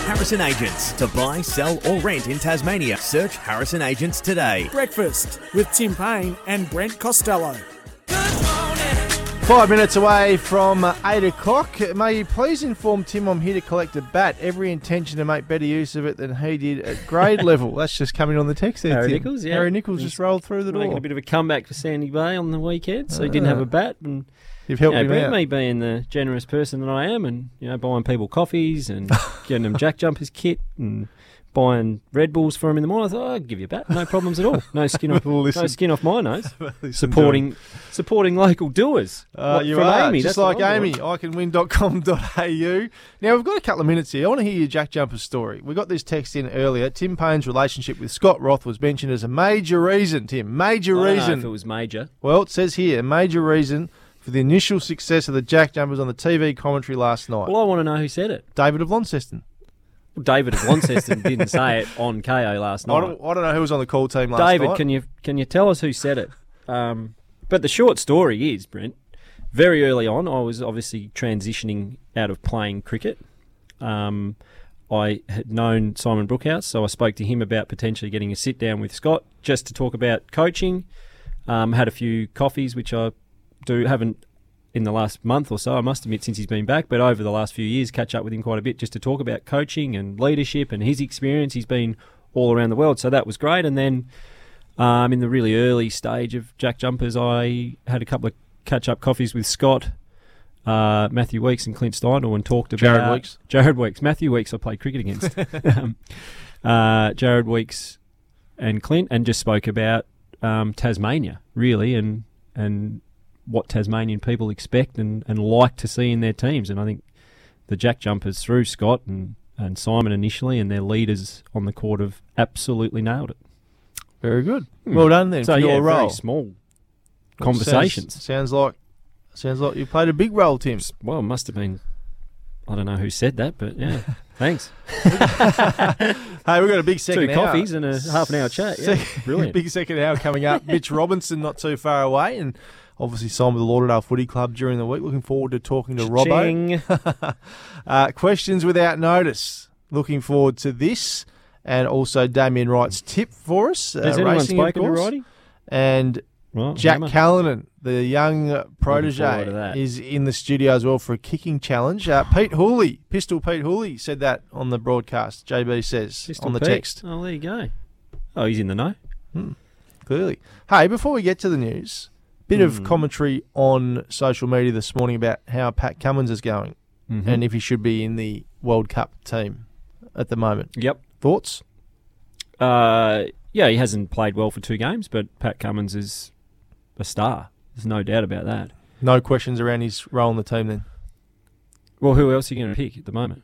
Harrison Agents. To buy, sell, or rent in Tasmania, search Harrison Agents today.
Breakfast with Tim Paine and Brent Costelloe.
Five minutes away from uh, eight o'clock. May you please inform Tim I'm here to collect a bat. Every intention to make better use of it than he did at grade level. That's just coming on the text there,
Harry
Tim.
Nichols, yeah.
Harry Nichols
He's
just rolled through the door.
Making
door.
a bit of a comeback for Sandy Bay on the weekend, so he didn't have
Ah.
a bat. And
You've helped
you know,
him out.
me being the generous person that I am, and you know, buying people coffees and getting them JackJumpers kit and buying Red Bulls for him in the morning. I thought, oh, I'll give you a bat, no problems at all. No skin off, no
Listen.
skin off my nose. Supporting, supporting local doers.
Uh,
What-
you are,
Amy,
just
that's
like Amy, iCanWin.com.au. Now, we've got a couple of minutes here. I want to hear your JackJumper story. We got this text in earlier. Tim Paine's relationship with Scott Roth was mentioned as a major reason, Tim. Major
I don't know
reason.
if it was major.
Well, it says here, a major reason for the initial success of the JackJumpers on the TV commentary last night.
Well, I want to know who said it.
David of Launceston.
David of Launceston didn't say it on Kayo last night.
I don't, I don't know who was on the call team last
David,
night.
David, can you can you tell us who said it? Um, but the short story is, Brent, very early on, I was obviously transitioning out of playing cricket. Um, I had known Simon Brookhouse, so I spoke to him about potentially getting a sit down with Scott just to talk about coaching. Um, had a few coffees, which I do haven't in the last month or so. I must admit, since he's been back, but over the last few years, catch up with him quite a bit just to talk about coaching and leadership and his experience. He's been all around the world, so that was great. And then um, in the really early stage of JackJumpers, I had a couple of catch up coffees with Scott, uh, Matthew Weeks, and Clint Steindl and talked about
Jarrad Weeks.
Jarrad Weeks, Matthew Weeks. I played cricket against. um, uh, Jarrad Weeks and Clint, and just spoke about um, Tasmania really, and and what Tasmanian people expect and, and like to see in their teams. And I think the JackJumpers through Scott and, and Simon initially, and their leaders on the court have absolutely nailed it.
Very good. Hmm. Well done then
So
for
yeah,
your role.
small conversations.
Sounds, sounds like sounds like you played a big role, Tim.
Well, it must have been. I don't know who said that, but yeah, thanks.
Hey, we've got a big second
Two
hour.
coffees and a half an hour chat. Yeah, brilliant.
big second hour coming up. Mitch Robinson not too far away, and obviously signed with the Lauderdale Footy Club during the week. Looking forward to talking to Robbo. Uh, questions without notice. Looking forward to this, and also Damien Wright's tip for us. Uh,
Has anyone
racing,
spoken to. Righty?
And
Well,
Jack
Hammer.
Callinan, the young protege, is in the studio as well for a kicking challenge. Uh, Pete Hooley, Pistol Pete Hooley, said that on the broadcast. JB says
Pistol
on the
Pete.
text.
Oh, there you go. Oh, he's in the know.
Clearly. Hey, before we get to the news, bit
Hmm.
of commentary on social media this morning about how Pat Cummins is going
Mhm.
and if he should be in the World Cup team at the moment.
Yep.
Thoughts?
Uh, yeah, he hasn't played well for two games, but Pat Cummins is a star. There's no doubt about that.
No questions around his role in the team then.
Well, who else are you going to pick at the moment?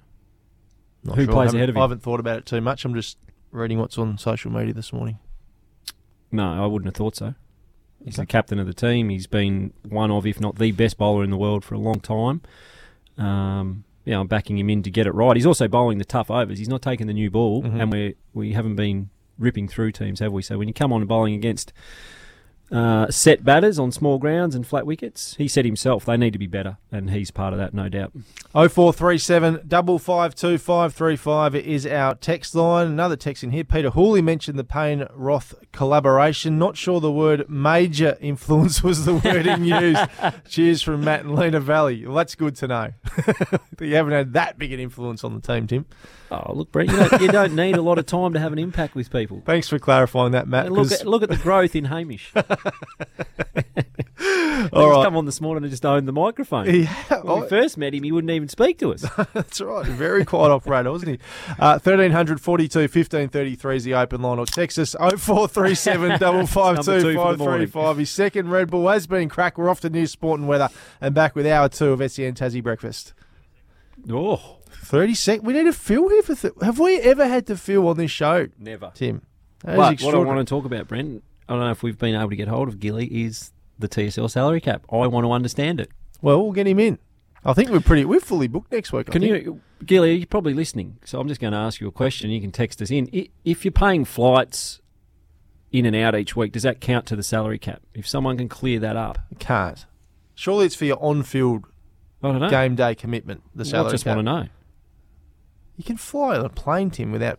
Not
Who
sure.
plays ahead of him?
I haven't thought about it too much. I'm just reading what's on social media this morning.
No, I wouldn't have thought so. He's
Okay.
the captain of the team. He's been one of, if not the best bowler in the world for a long time. Um, yeah, I'm backing him in to get it right. He's also bowling the tough overs. He's not taking the new ball,
Mhm.
and we we haven't been ripping through teams, have we? So when you come on bowling against uh, set batters on small grounds and flat wickets, he said himself they need to be better, and he's part of that, no doubt.
0437 552 535 is our text line. Another text in here. Peter Hooley mentioned the Paine Roth collaboration. Not sure the word major influence was the wording used. Cheers from Matt and Lenah Valley. Well, that's good to know. you haven't had that big an influence on the team, Tim.
Oh, look, Brent, you don't, you don't need a lot of time to have an impact with people.
Thanks for clarifying that, Matt.
Look at, look at the growth in Hamish.
All
just
right.
come on this morning and just owned the microphone.
Yeah,
When we
I-
first met him, he wouldn't even speak to us.
That's right. Very quiet operator, wasn't he? Uh, 1300 42 1533 is the open line or Texas us 0437 552
for the morning.
535. His second Red Bull has been cracked. We're off to news, sport and weather and back with hour two of SEN Tassie Breakfast.
Oh,
30 sec. We need a fill here for. Th- Have we ever had to fill on this show,
never.
Tim? That
But what I want to talk about, Brent, I don't know if we've been able to get hold of Gilly, is the TSL salary cap. I want to understand it.
Well, we'll get him in. I think we're pretty. We're fully booked next week. I
Can you, Gilly? You're probably listening, so I'm just going to ask you a question. You can text us in. If you're paying flights in and out each week, does that count to the salary cap? If someone can clear that up, it
Can't. Surely it's for your on-field
I don't know.
game day commitment. The salary.
I just
cap.
want to know.
You can fly on a plane, Tim, without.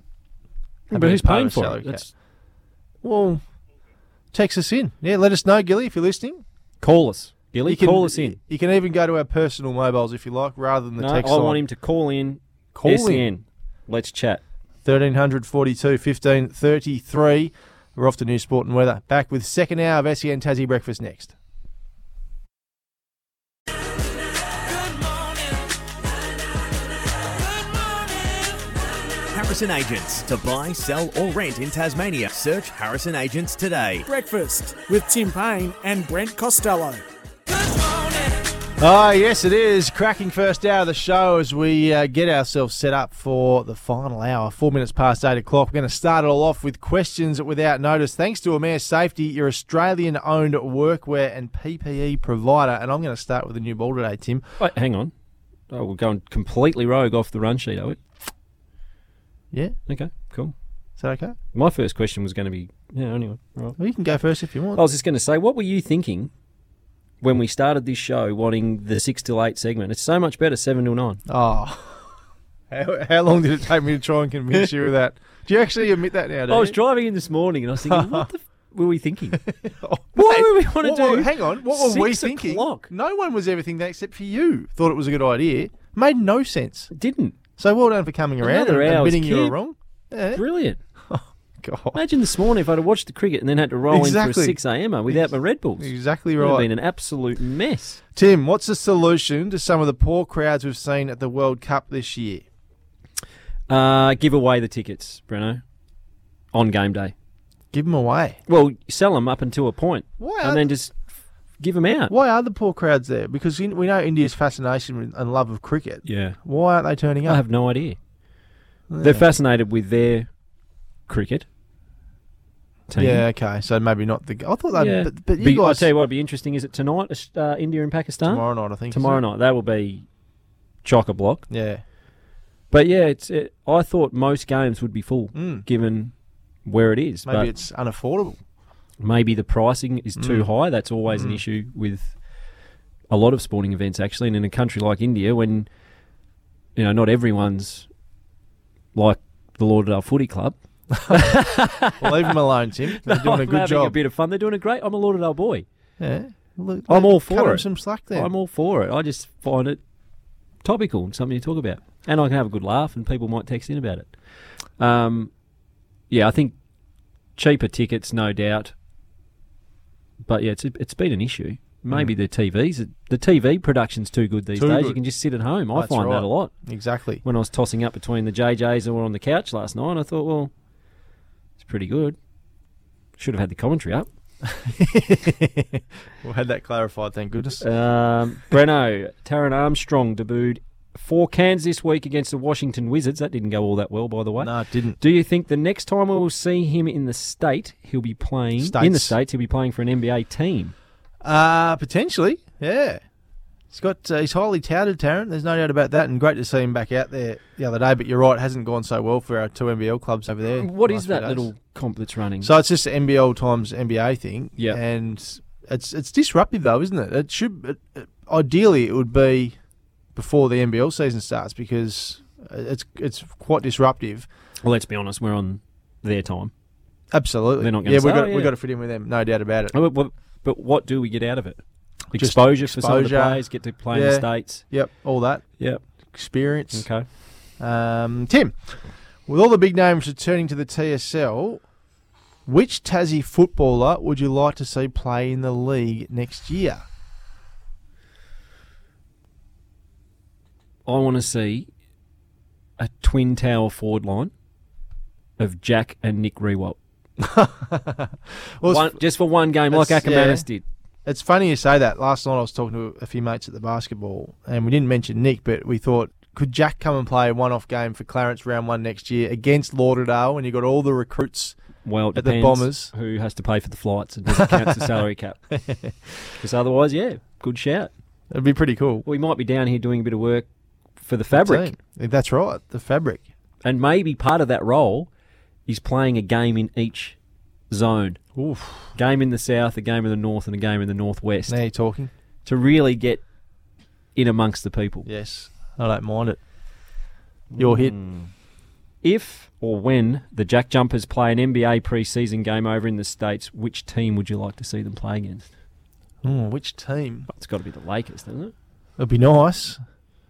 having
but who's
pay
paying for it?
Well, text us in. Yeah, let us know, Gilly, if you're listening.
call us, Gilly.
You can
call us in.
You can even go to our personal mobiles if you like, rather than the
No, I
text line.
I want him to call in.
Call
SEN.
in.
Let's chat.
1300 42 15 33. We're off to New Sport and Weather. Back with second hour of SEN Tassie Breakfast next.
Harrison Agents. To buy, sell, or rent in Tasmania, search Harrison Agents today.
Breakfast with Tim Paine and Brent Costelloe.
Ah, yes, it is. Cracking first hour of the show as we uh, get ourselves set up for the final hour. Four minutes past eight o'clock. We're going to start it all off with questions without notice. Thanks to Amare Safety, your Australian owned workwear and PPE provider. And I'm going to start with a new ball today, Tim.
Wait, hang on. Oh, we're going completely rogue off the run sheet, are we?
Yeah,
Okay, cool.
is that okay?
My first question was going to be, yeah, anyway, right.
Well, you can go first if you want.
I was just going to say, what were you thinking when we started this show, wanting the six till eight segment? It's so much better seven till nine.
Oh. How, how long did it take me to try and convince you of that? Do you actually admit that now? do
I was
you?
driving in this morning and I was thinking, what the f- were we thinking?
Oh,
Why
mate,
would we wanna
what
do
were- Hang on, what were we
six
thinking?
o'clock?
No one was ever thinking that except for you. Thought it was a good idea. Made no sense.
Didn't.
So well done for coming around
Another
and
hour's
admitting you were
kid.
wrong. Yeah.
Brilliant.
God.
Imagine this morning if I'd have watched the cricket and then had to roll in
Exactly.
for a 6 a.m. without my Red Bulls.
Exactly
It would have
right.
been an absolute mess.
Tim, what's the solution to some of the poor crowds we've seen at the World Cup this year?
Uh, give away the tickets, Breno, on game day.
Give them away.
Well, sell them up until a point,
Why
and then just give them out.
why are the poor crowds there? Because in, we know India's fascination and love of cricket.
Yeah,
Why aren't they turning up?
I have no idea. They're fascinated with their cricket team.
Yeah, okay. So maybe not the. I thought that.
Yeah.
But, but you
Be- I'll tell you what would be interesting. Is it tonight, uh, India and Pakistan?
tomorrow night, I think.
Tomorrow night. That will be chock a block.
Yeah.
But yeah, it's. It, I thought most games would be full,
Mm.
given where it is.
Maybe it's unaffordable.
Maybe the pricing is too
Mm.
high. That's always an
Mm.
issue with a lot of sporting events, actually. And in a country like India, when you know not everyone's like the Lauderdale Footy Club,
Well, leave them alone, Tim. They're doing a
I'm
good
having a bit of fun. They're doing a great. I'm a Lauderdale boy.
Yeah. Look,
I'm all
cut
it.
some slack there.
I'm all for it. I just find it topical and something to talk about, and I can have a good laugh, and people might text in about it. Um, yeah, I think cheaper tickets, no doubt. But yeah, it's it's been an issue. Maybe the TVs, the TV production's too good these.
Too
days.
good.
You can just sit at home. I
That's
find
right.
that a lot.
exactly.
When I was tossing up between the JJs and were on the couch last night, I thought, well, it's pretty good. Should have had the commentary up.
we had that clarified, thank goodness.
Um, Breno, Taron Armstrong debuted for Cairns this week against the Washington Wizards. That didn't go all that well, by the way.
no, it didn't.
Do you think the next time we will see him in the state, he'll be playing in the
States.
states? He'll be playing for an NBA team.
Uh, potentially, yeah. He's got. Uh, he's highly touted, Tarrant. There's no doubt about that, and great to see him back out there the other day. But you're right, it hasn't gone so well for our two NBL clubs over there.
What
the
is that little comp that's running?
So it's just NBL times NBA thing.
Yeah.
and it's it's disruptive though, isn't it? It should. It, it- ideally, it would be before the NBL season starts because it's it's quite disruptive.
well, let's be honest, we're on their time.
Absolutely.
They're not gonna
yeah,
say,
we've got
"Oh,
we
yeah."
got to fit in with them, no doubt about it.
Oh, But, but- what do we get out of it?
Just
Exposure for some of the players, get to play in the states.
Yep, all that
Yep.
experience.
Okay.
Um, Tim, with all the big names returning to the TSL, which Tassie footballer would you like to see play in the league next year?
I want to see a twin tower forward line of Jack and Nick Riewoldt.
Well,
One, just for one game, like Akermanis
yeah.
did.
it's funny you say that. Last night I was talking to a few mates at the basketball, and we didn't mention Nick, but we thought could Jack come and play a one-off game for Clarence round one next year against Lauderdale, when you got all the recruits
Well,
at the Bombers?
who has to pay for the flights and doesn't count the salary cap. Because otherwise, yeah, good shout.
It'd be pretty cool.
We might be down here doing a bit of work for the fabric.
That's right, the fabric.
And maybe part of that role is playing a game in each zone.
Oof.
Game in the south, a game in the north, and a game in the northwest.
Now you're talking.
To really get in amongst the people.
Yes, I don't mind it. Your hit. Hmm.
If or when the Jack Jumpers play an NBA preseason game over in the States, which team would you like to see them play against?
Oh, which team?
It's got to be the Lakers, doesn't it?
It'd be nice.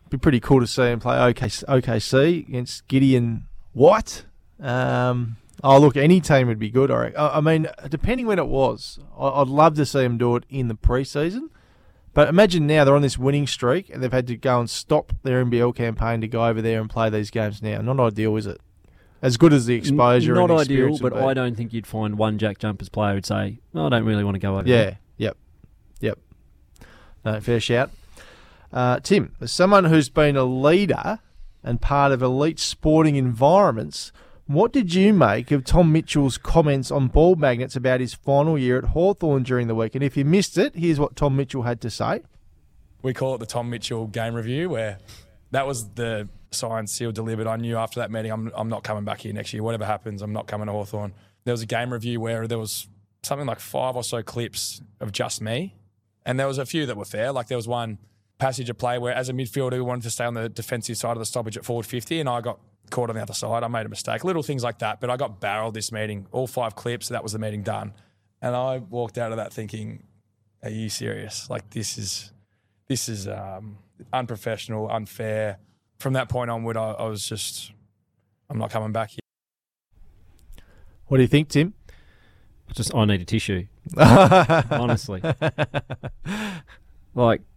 Be pretty cool to see him play OKC, OKC against Gideon White. Um, oh, look, any team would be good. I. I mean, depending when it was, I- I'd love to see them do it in the preseason. But imagine now they're on this winning streak and they've had to go and stop their NBL campaign to go over there and play these games now. Not ideal, is it? As good as the exposure
Not
and
ideal,
would
but. I don't think you'd find one JackJumpers player who'd say, oh, I don't really want to go over
Yeah,
there.
yep, yep. No, fair shout. Uh, Tim, as someone who's been a leader and part of elite sporting environments, what did you make of Tom Mitchell's comments on ball magnets about his final year at Hawthorn during the week? And if you missed it, here's what Tom Mitchell had to say.
we call it the Tom Mitchell game review, where that was the signed, sealed, delivered. I knew after that meeting, I'm, I'm not coming back here next year. Whatever happens, I'm not coming to Hawthorn. There was a game review where there was something like five or so clips of just me, and there was a few that were fair. Like there was one passage of play where, as a midfielder, we wanted to stay on the defensive side of the stoppage at forward 50, and I got caught on the other side. I made a mistake, little things like that. But I got barreled this meeting, all five clips. So That was the meeting done, and I walked out of that thinking, "Are you serious? Like this is." this is um, unprofessional, unfair. From that point onward, I, I was just, I'm not coming back here.
What do you think, Tim?
Just, I need a tissue. Honestly. like, i-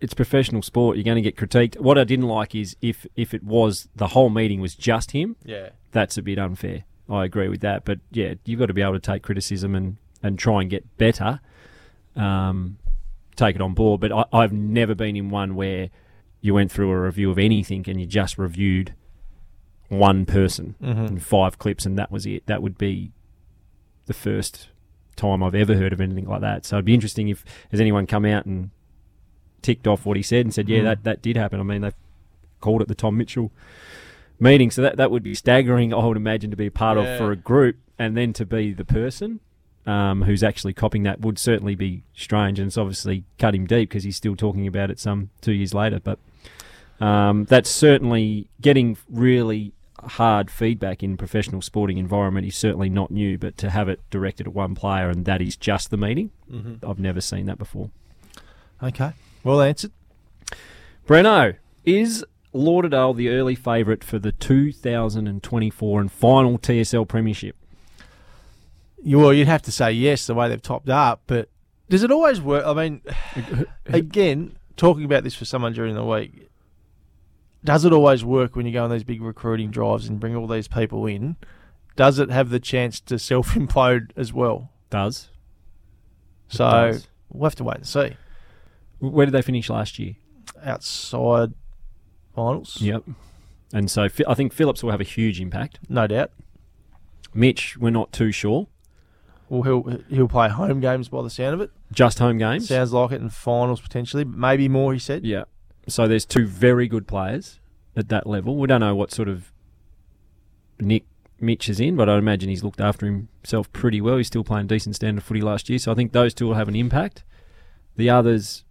it's professional sport. You're going to get critiqued. What I didn't like is if, if it was the whole meeting was just him,
Yeah.
that's a bit unfair. I agree with that. But yeah, you've got to be able to take criticism and, and try and get better. Um, take it on board. But I, I've never been in one where you went through a review of anything and you just reviewed one person
Mhm.
and five clips and that was it. That would be the first time I've ever heard of anything like that. So it'd be interesting if has anyone come out and ticked off what he said and said, yeah,
Mm.
that, that did happen. I mean, they've called it the Tom Mitchell meeting. So that, that would be staggering, I would imagine, to be a part
Yeah.
of for a group and then to be the person um, who's actually copying that would certainly be strange. And it's obviously cut him deep because he's still talking about it some two years later. But um, that's certainly getting really hard feedback in professional sporting environment is certainly not new. But to have it directed at one player and that is just the meeting,
Mhm.
I've never seen that before.
Okay. Well answered.
Breno, is Lauderdale the early favourite for the 2024 and final TSL Premiership?
Well, you'd have to say yes, the way they've topped up, but does it always work? I mean, again, talking about this for someone during the week, does it always work when you go on these big recruiting drives and bring all these people in? Does it have the chance to self implode as well?
Does.
So
does.
we'll have to wait and see.
Where did they finish last year?
Outside finals,
Yep. And so I think Phillips will have a huge impact.
no doubt.
Mitch, we're not too sure.
Well, he'll he'll play home games by the sound of it.
Just home games.
Sounds like it in finals potentially, maybe more. He said.
Yeah. So there's two very good players at that level. We don't know what sort of Nick Mitch is in, but I imagine he's looked after himself pretty well. He's still playing decent standard footy last year, so I think those two will have an impact. The others,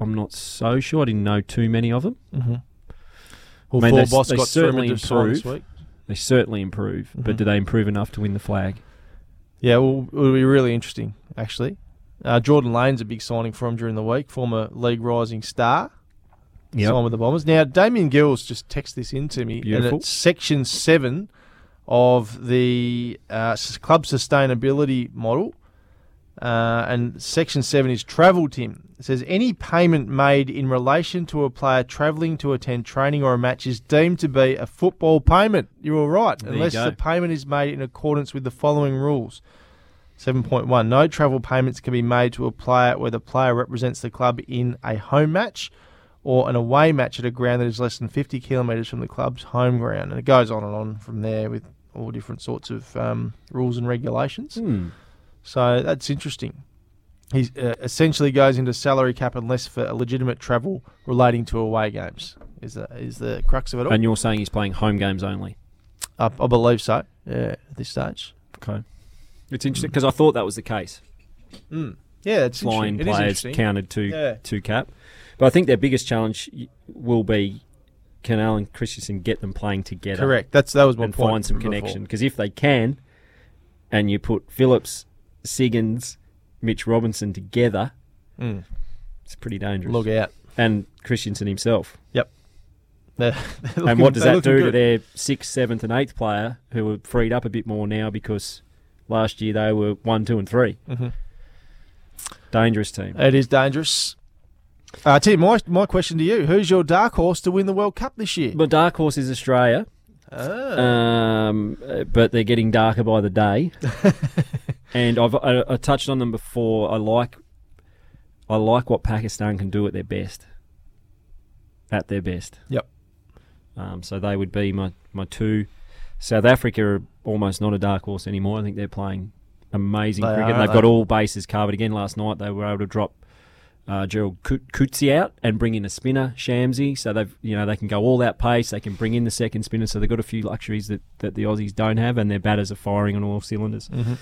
I'm not so sure. I didn't know too many of them.
Mm-hmm. Well,
I mean, they,
Boss
they
got
certainly improve.
week.
They certainly improve, but
Mhm.
do they improve enough to win the flag?
Yeah, well, it'll be really interesting, actually. Uh, Jordan Lane's a big signing for him during the week, former league rising star.
Yep.
Signed with the Bombers. Now, Damien Gills just texted this in to me.
Beautiful.
And it's section seven of the uh, club sustainability model. Uh, and section seven is travel, Tim. It says any payment made in relation to a player travelling to attend training or a match is deemed to be a football payment. You're all right,
There
unless the payment is made in accordance with the following rules. 7.1 No travel payments can be made to a player where the player represents the club in a home match or an away match at a ground that is less than 50 kilometres from the club's home ground. And it goes on and on from there with all different sorts of um, rules and regulations.
Hmm.
So that's interesting. he uh, essentially goes into salary cap unless for legitimate travel relating to away games. Is the is the crux of it all?
And you're saying he's playing home games only.
I, I believe so. Yeah, at this stage.
Okay. It's interesting because I thought that was the case.
Mm. Yeah, it's
Flying.
It
players
interesting.
counted to
Yeah.
to cap, but I think their biggest challenge will be can Alan Christensen get them playing together?
Correct. That's that was my
and
point
find some connection because if they can, and you put Phillips, Siggins, Mitch Robinson together,
Mm.
it's pretty dangerous.
Look out.
And Christensen himself.
Yep. They're- they're
and what does that do to their sixth, seventh, and eighth player who are freed up a bit more now because last year they were one, two, and 3
Mhm.
Dangerous team.
It is dangerous. Uh, Tim, my, my question to you: Who's your dark horse to win the World Cup this year?
My dark horse is Australia.
Ah.
Um, but they're getting darker by the day. and I've I, I touched on them before. I like I like what Pakistan can do at their best. At their best.
Yep.
Um, so they would be my, my two. South Africa are almost not a dark horse anymore. I think they're playing amazing
They
cricket.
are,
They've
aren't
got all bases covered again. Last night they were able to drop uh, Gerald Coetzee out and bring in a spinner, Shamsi. So they've you know they can go all that pace. They can bring in the second spinner. So they've got a few luxuries that, that the Aussies don't have, and their batters are firing on all cylinders.
Mhm.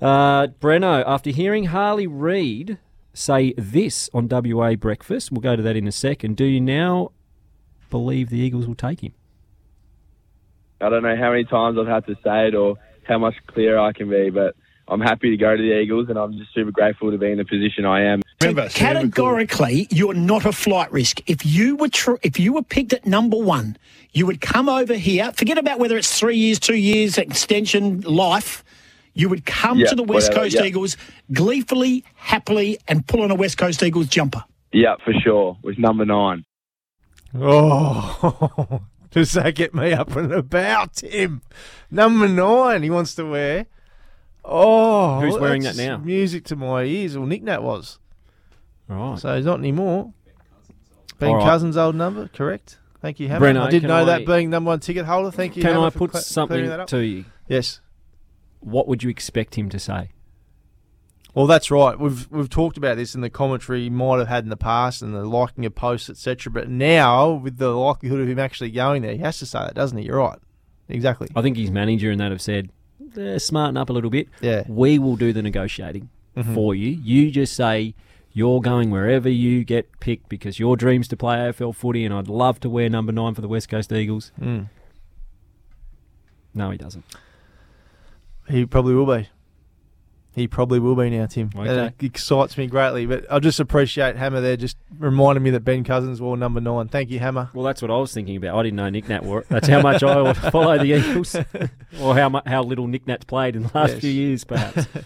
Uh, Breno, after hearing Harley Reid say this on WA Breakfast, we'll go to that in a second. Do you now believe the Eagles will take him?
I don't know how many times I've had to say it or how much clearer I can be, but I'm happy to go to the Eagles and I'm just super grateful to be in the position I am.
Categorically, you're not a flight risk. If you were tr- if you were picked at number one, you would come over here. Forget about whether it's three years, two years, extension, life. You would come
Yeah,
to the West
whatever,
Coast
yeah.
Eagles gleefully, happily, and pull on a West Coast Eagles jumper.
Yeah, for sure. With number nine.
Oh, does that get me up and about, Tim? Number nine, he wants to wear. Oh,
Who's wearing
that's
that now?
Music to my ears. Well, Nick Nat was.
Right.
So he's not anymore. Ben
All right.
Cousins' old number, correct. Thank you, Hammer.
Breno,
I did
can
know
I-
that being number one ticket holder. Thank you.
Can
Hammer,
I put
cl-
something
clearing up.
to you?
Yes.
What would you expect him to say?
Well, that's right. We've we've talked about this in the commentary he might have had in the past and the liking of posts, etc. But now, with the likelihood of him actually going there, he has to say that, doesn't he? You're right. Exactly.
I think his manager and that have said, eh, smarten up a little bit.
Yeah.
We will do the negotiating
Mhm.
for you. You just say you're going wherever you get picked because your dream's to play AFL footy, and I'd love to wear number nine for the West Coast Eagles.
Mm.
No, he doesn't.
He probably will be. He probably will be now, Tim.
Okay.
That excites me greatly. But I just appreciate Hammer there just reminding me that Ben Cousins wore number nine. Thank you, Hammer.
Well, that's what I was thinking about. I didn't know Nick Nat wore it. That's how much I follow the Eagles, or how how little Nick Nat's played in the last
Yes.
few years, perhaps.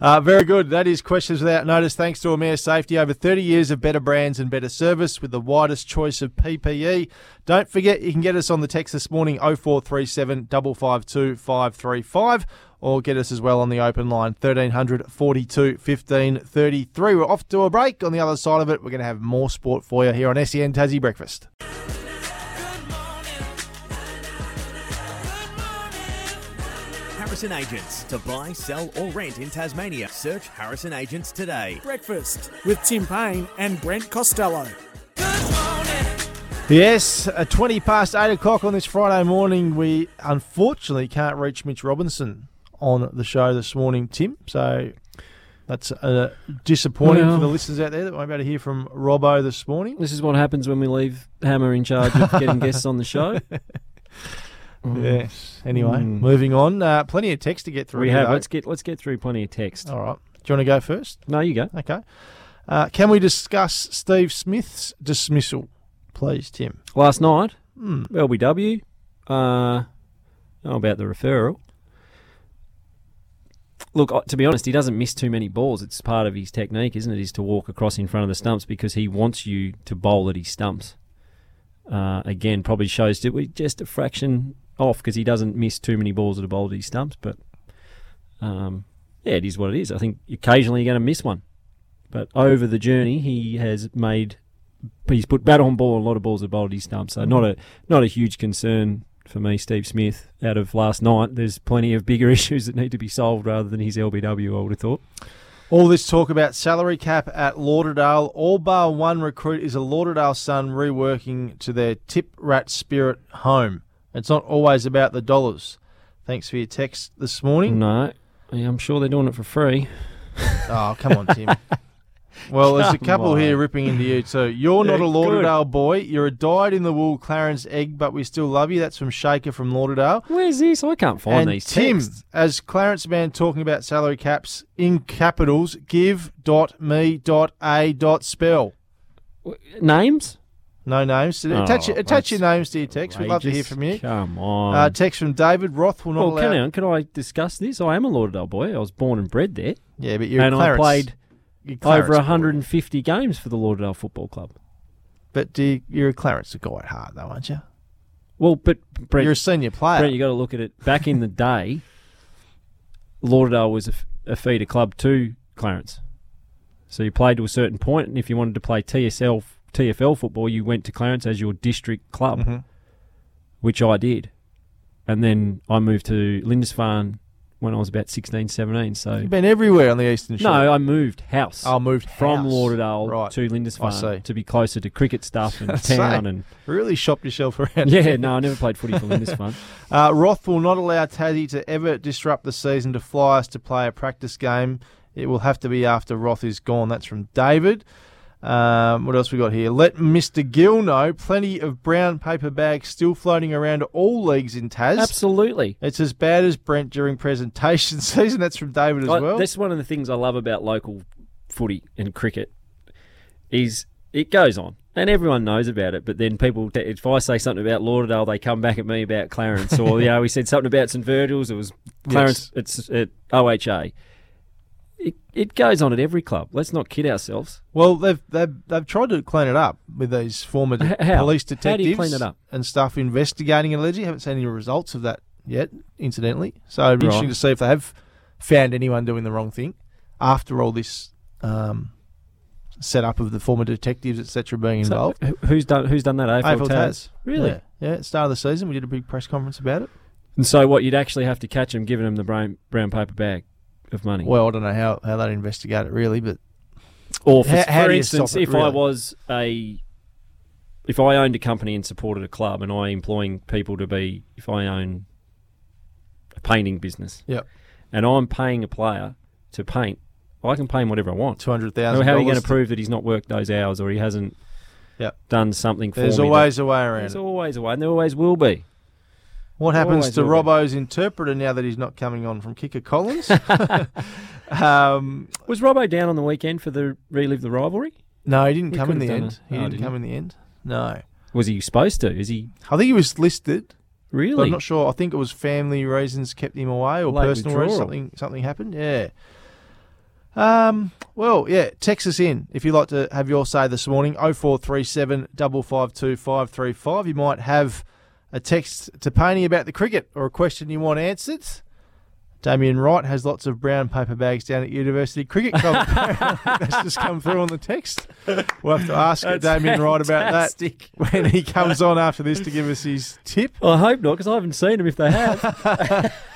Uh, very good. That is Questions Without Notice. Thanks to Amare Safety. Over 30 years of better brands and better service with the widest choice of PPE. Don't forget, you can get us on the text this morning 0437 552 535 or get us as well on the open line 1300 42 15 33. We're off to a break. On the other side of it, we're going to have more sport for you here on SEN Tassie Breakfast.
Harrison Agents. To buy, sell, or rent in Tasmania, search Harrison Agents today.
Breakfast with Tim Paine and Brent Costelloe.
Yes, at 20 past 8 o'clock on this Friday morning, we unfortunately can't reach Mitch Robinson on the show this morning, Tim. So that's uh, disappointing
Well-
for the listeners out there that won't be able to hear from Robbo this morning.
This is what happens when we leave Hammer in charge of getting guests on the show.
Yes. Anyway,
Mm.
moving on. Uh, plenty of text to get through.
We have. Let's get let's get through plenty of text.
All right. Do you want to go first?
No, you go.
Okay. Uh, can we discuss Steve Smith's dismissal, please, Tim?
Last night,
Hmm.
LBW. Uh, how about the referral? Look, uh, to be honest, he doesn't miss too many balls. It's part of his technique, isn't it? Is to walk across in front of the stumps because he wants you to bowl at his stumps. Uh, again, probably shows that we just a fraction off because he doesn't miss too many balls at a bowl stumps. But um, yeah, it is what it is. I think occasionally you're going to miss one, but over the journey he has made he's put bat on ball a lot of balls at bowled his stump. So not a not a huge concern for me, Steve Smith. Out of last night, there's plenty of bigger issues that need to be solved rather than his LBW. I would have thought.
All this talk about salary cap at Lauderdale. All bar one recruit is a Lauderdale son reworking to their tip rat spirit home. It's not always about the dollars. Thanks for your text this morning.
No, I'm sure they're doing it for free.
Oh, come on, Tim. Well, there's a couple
on.
here ripping into you too. You're not a Lauderdale boy. You're a dyed in the wool Clarence egg, but we still love you. That's from Shaker from Lauderdale.
Where's this? I can't find
and
these
Tim,
texts.
as Clarence man talking about salary caps in capitals, give dot me dot a dot spell.
Names?
No names. attach
Oh,
attach your names to your text. We'd love to hear from you.
Come on.
Uh, text from David Roth will not
well,
allow.
come on. Can I discuss this? I am a Lauderdale boy. I was born and bred there.
Yeah, but you're
and
Clarence.
I played over
boy.
150 games for the Lauderdale Football Club.
But do you, you're a Clarence guy at heart, though, aren't you?
Well, but Brent,
You're a senior player.
Brent, you got to look at it. Back in the day, Lauderdale was a feeder club to Clarence. So you played to a certain point, and if you wanted to play TSL, TFL football, you went to Clarence as your district club,
Mhm.
which I did. And then I moved to Lindisfarne when I was about 16, 17. So
You've been everywhere on the Eastern Shore.
no, I moved house.
I moved
from
house.
Lauderdale
Right.
to Lindisfarne to be closer to cricket stuff and
Say,
town and
really shopped yourself around.
yeah. No, I never played footy for Lindisfarne.
Uh, Roth will not allow Tassie to ever disrupt the season to fly us to play a practice game. It will have to be after Roth is gone. That's from David. Um, what else we got here? Let Mr. Gill know. Plenty of brown paper bags still floating around all leagues in Tas.
Absolutely.
It's as bad as Brent during presentation season. That's from David as
I-
well.
That's one of the things I love about local footy and cricket is it goes on and everyone knows about it. But then people, if I say something about Lauderdale, they come back at me about Clarence, or you know, we said something about St Virgil's. It was Clarence. It's at OHA. It, it goes on at every club. Let's not kid ourselves.
Well, they've, they've they've tried to clean it up with these former de-
H- how?
police
How do
detectives
you clean it up?
and stuff investigating. Allegedly, haven't seen any results of that yet. Incidentally, so it'd be
Right.
interesting to see if they have found anyone doing the wrong thing after all this um, setup of the former detectives, etc., being
So,
involved.
wh- who's done who's done that? AFL,
AFL
Tas?
Tas.
Really?
Yeah. yeah. At the start of the season, we did a big press conference about it.
And so what? You'd actually have to catch them, giving them the brown brown paper bag of money.
Well, I don't know how, how they'd investigate it really, but
Or for,
How- how
for instance,
it,
if I was a, if I owned a company and supported a club, and I employing people to be, if I own a painting business,
Yep.
and I'm paying a player to paint, I can pay him whatever I want.
two hundred
How are you going to prove that he's not worked those hours or he hasn't
Yep.
done something for
There's
that-
always a way around
There's
it.
always a way, and there always will be.
What happens
Always
to
will be.
Robbo's interpreter now that he's not coming on from Kicker Collins? um,
Was Robbo down on the weekend for the relive the rivalry?
no, he didn't
He
come in the end.
it.
He
Oh,
didn't
didn't
come
he?
in the end. No,
Was he supposed to? Is he
I think he was listed. But
really?
I'm not sure. I think it was family reasons kept him away, or
Late
personal reasons. Something something happened. Yeah. Um. Well, yeah. Text us in if you'd like to have your say this morning. Oh four three seven double five two five three five. You might have a text to Paney about the cricket or a question you want answered. Damien Wright has lots of brown paper bags down at University Cricket Club. That's just come through on the text. We'll have to ask
That's
Damien Wright about that when he comes on after this to give us his tip.
Well, I hope not, because I haven't seen him. If they have,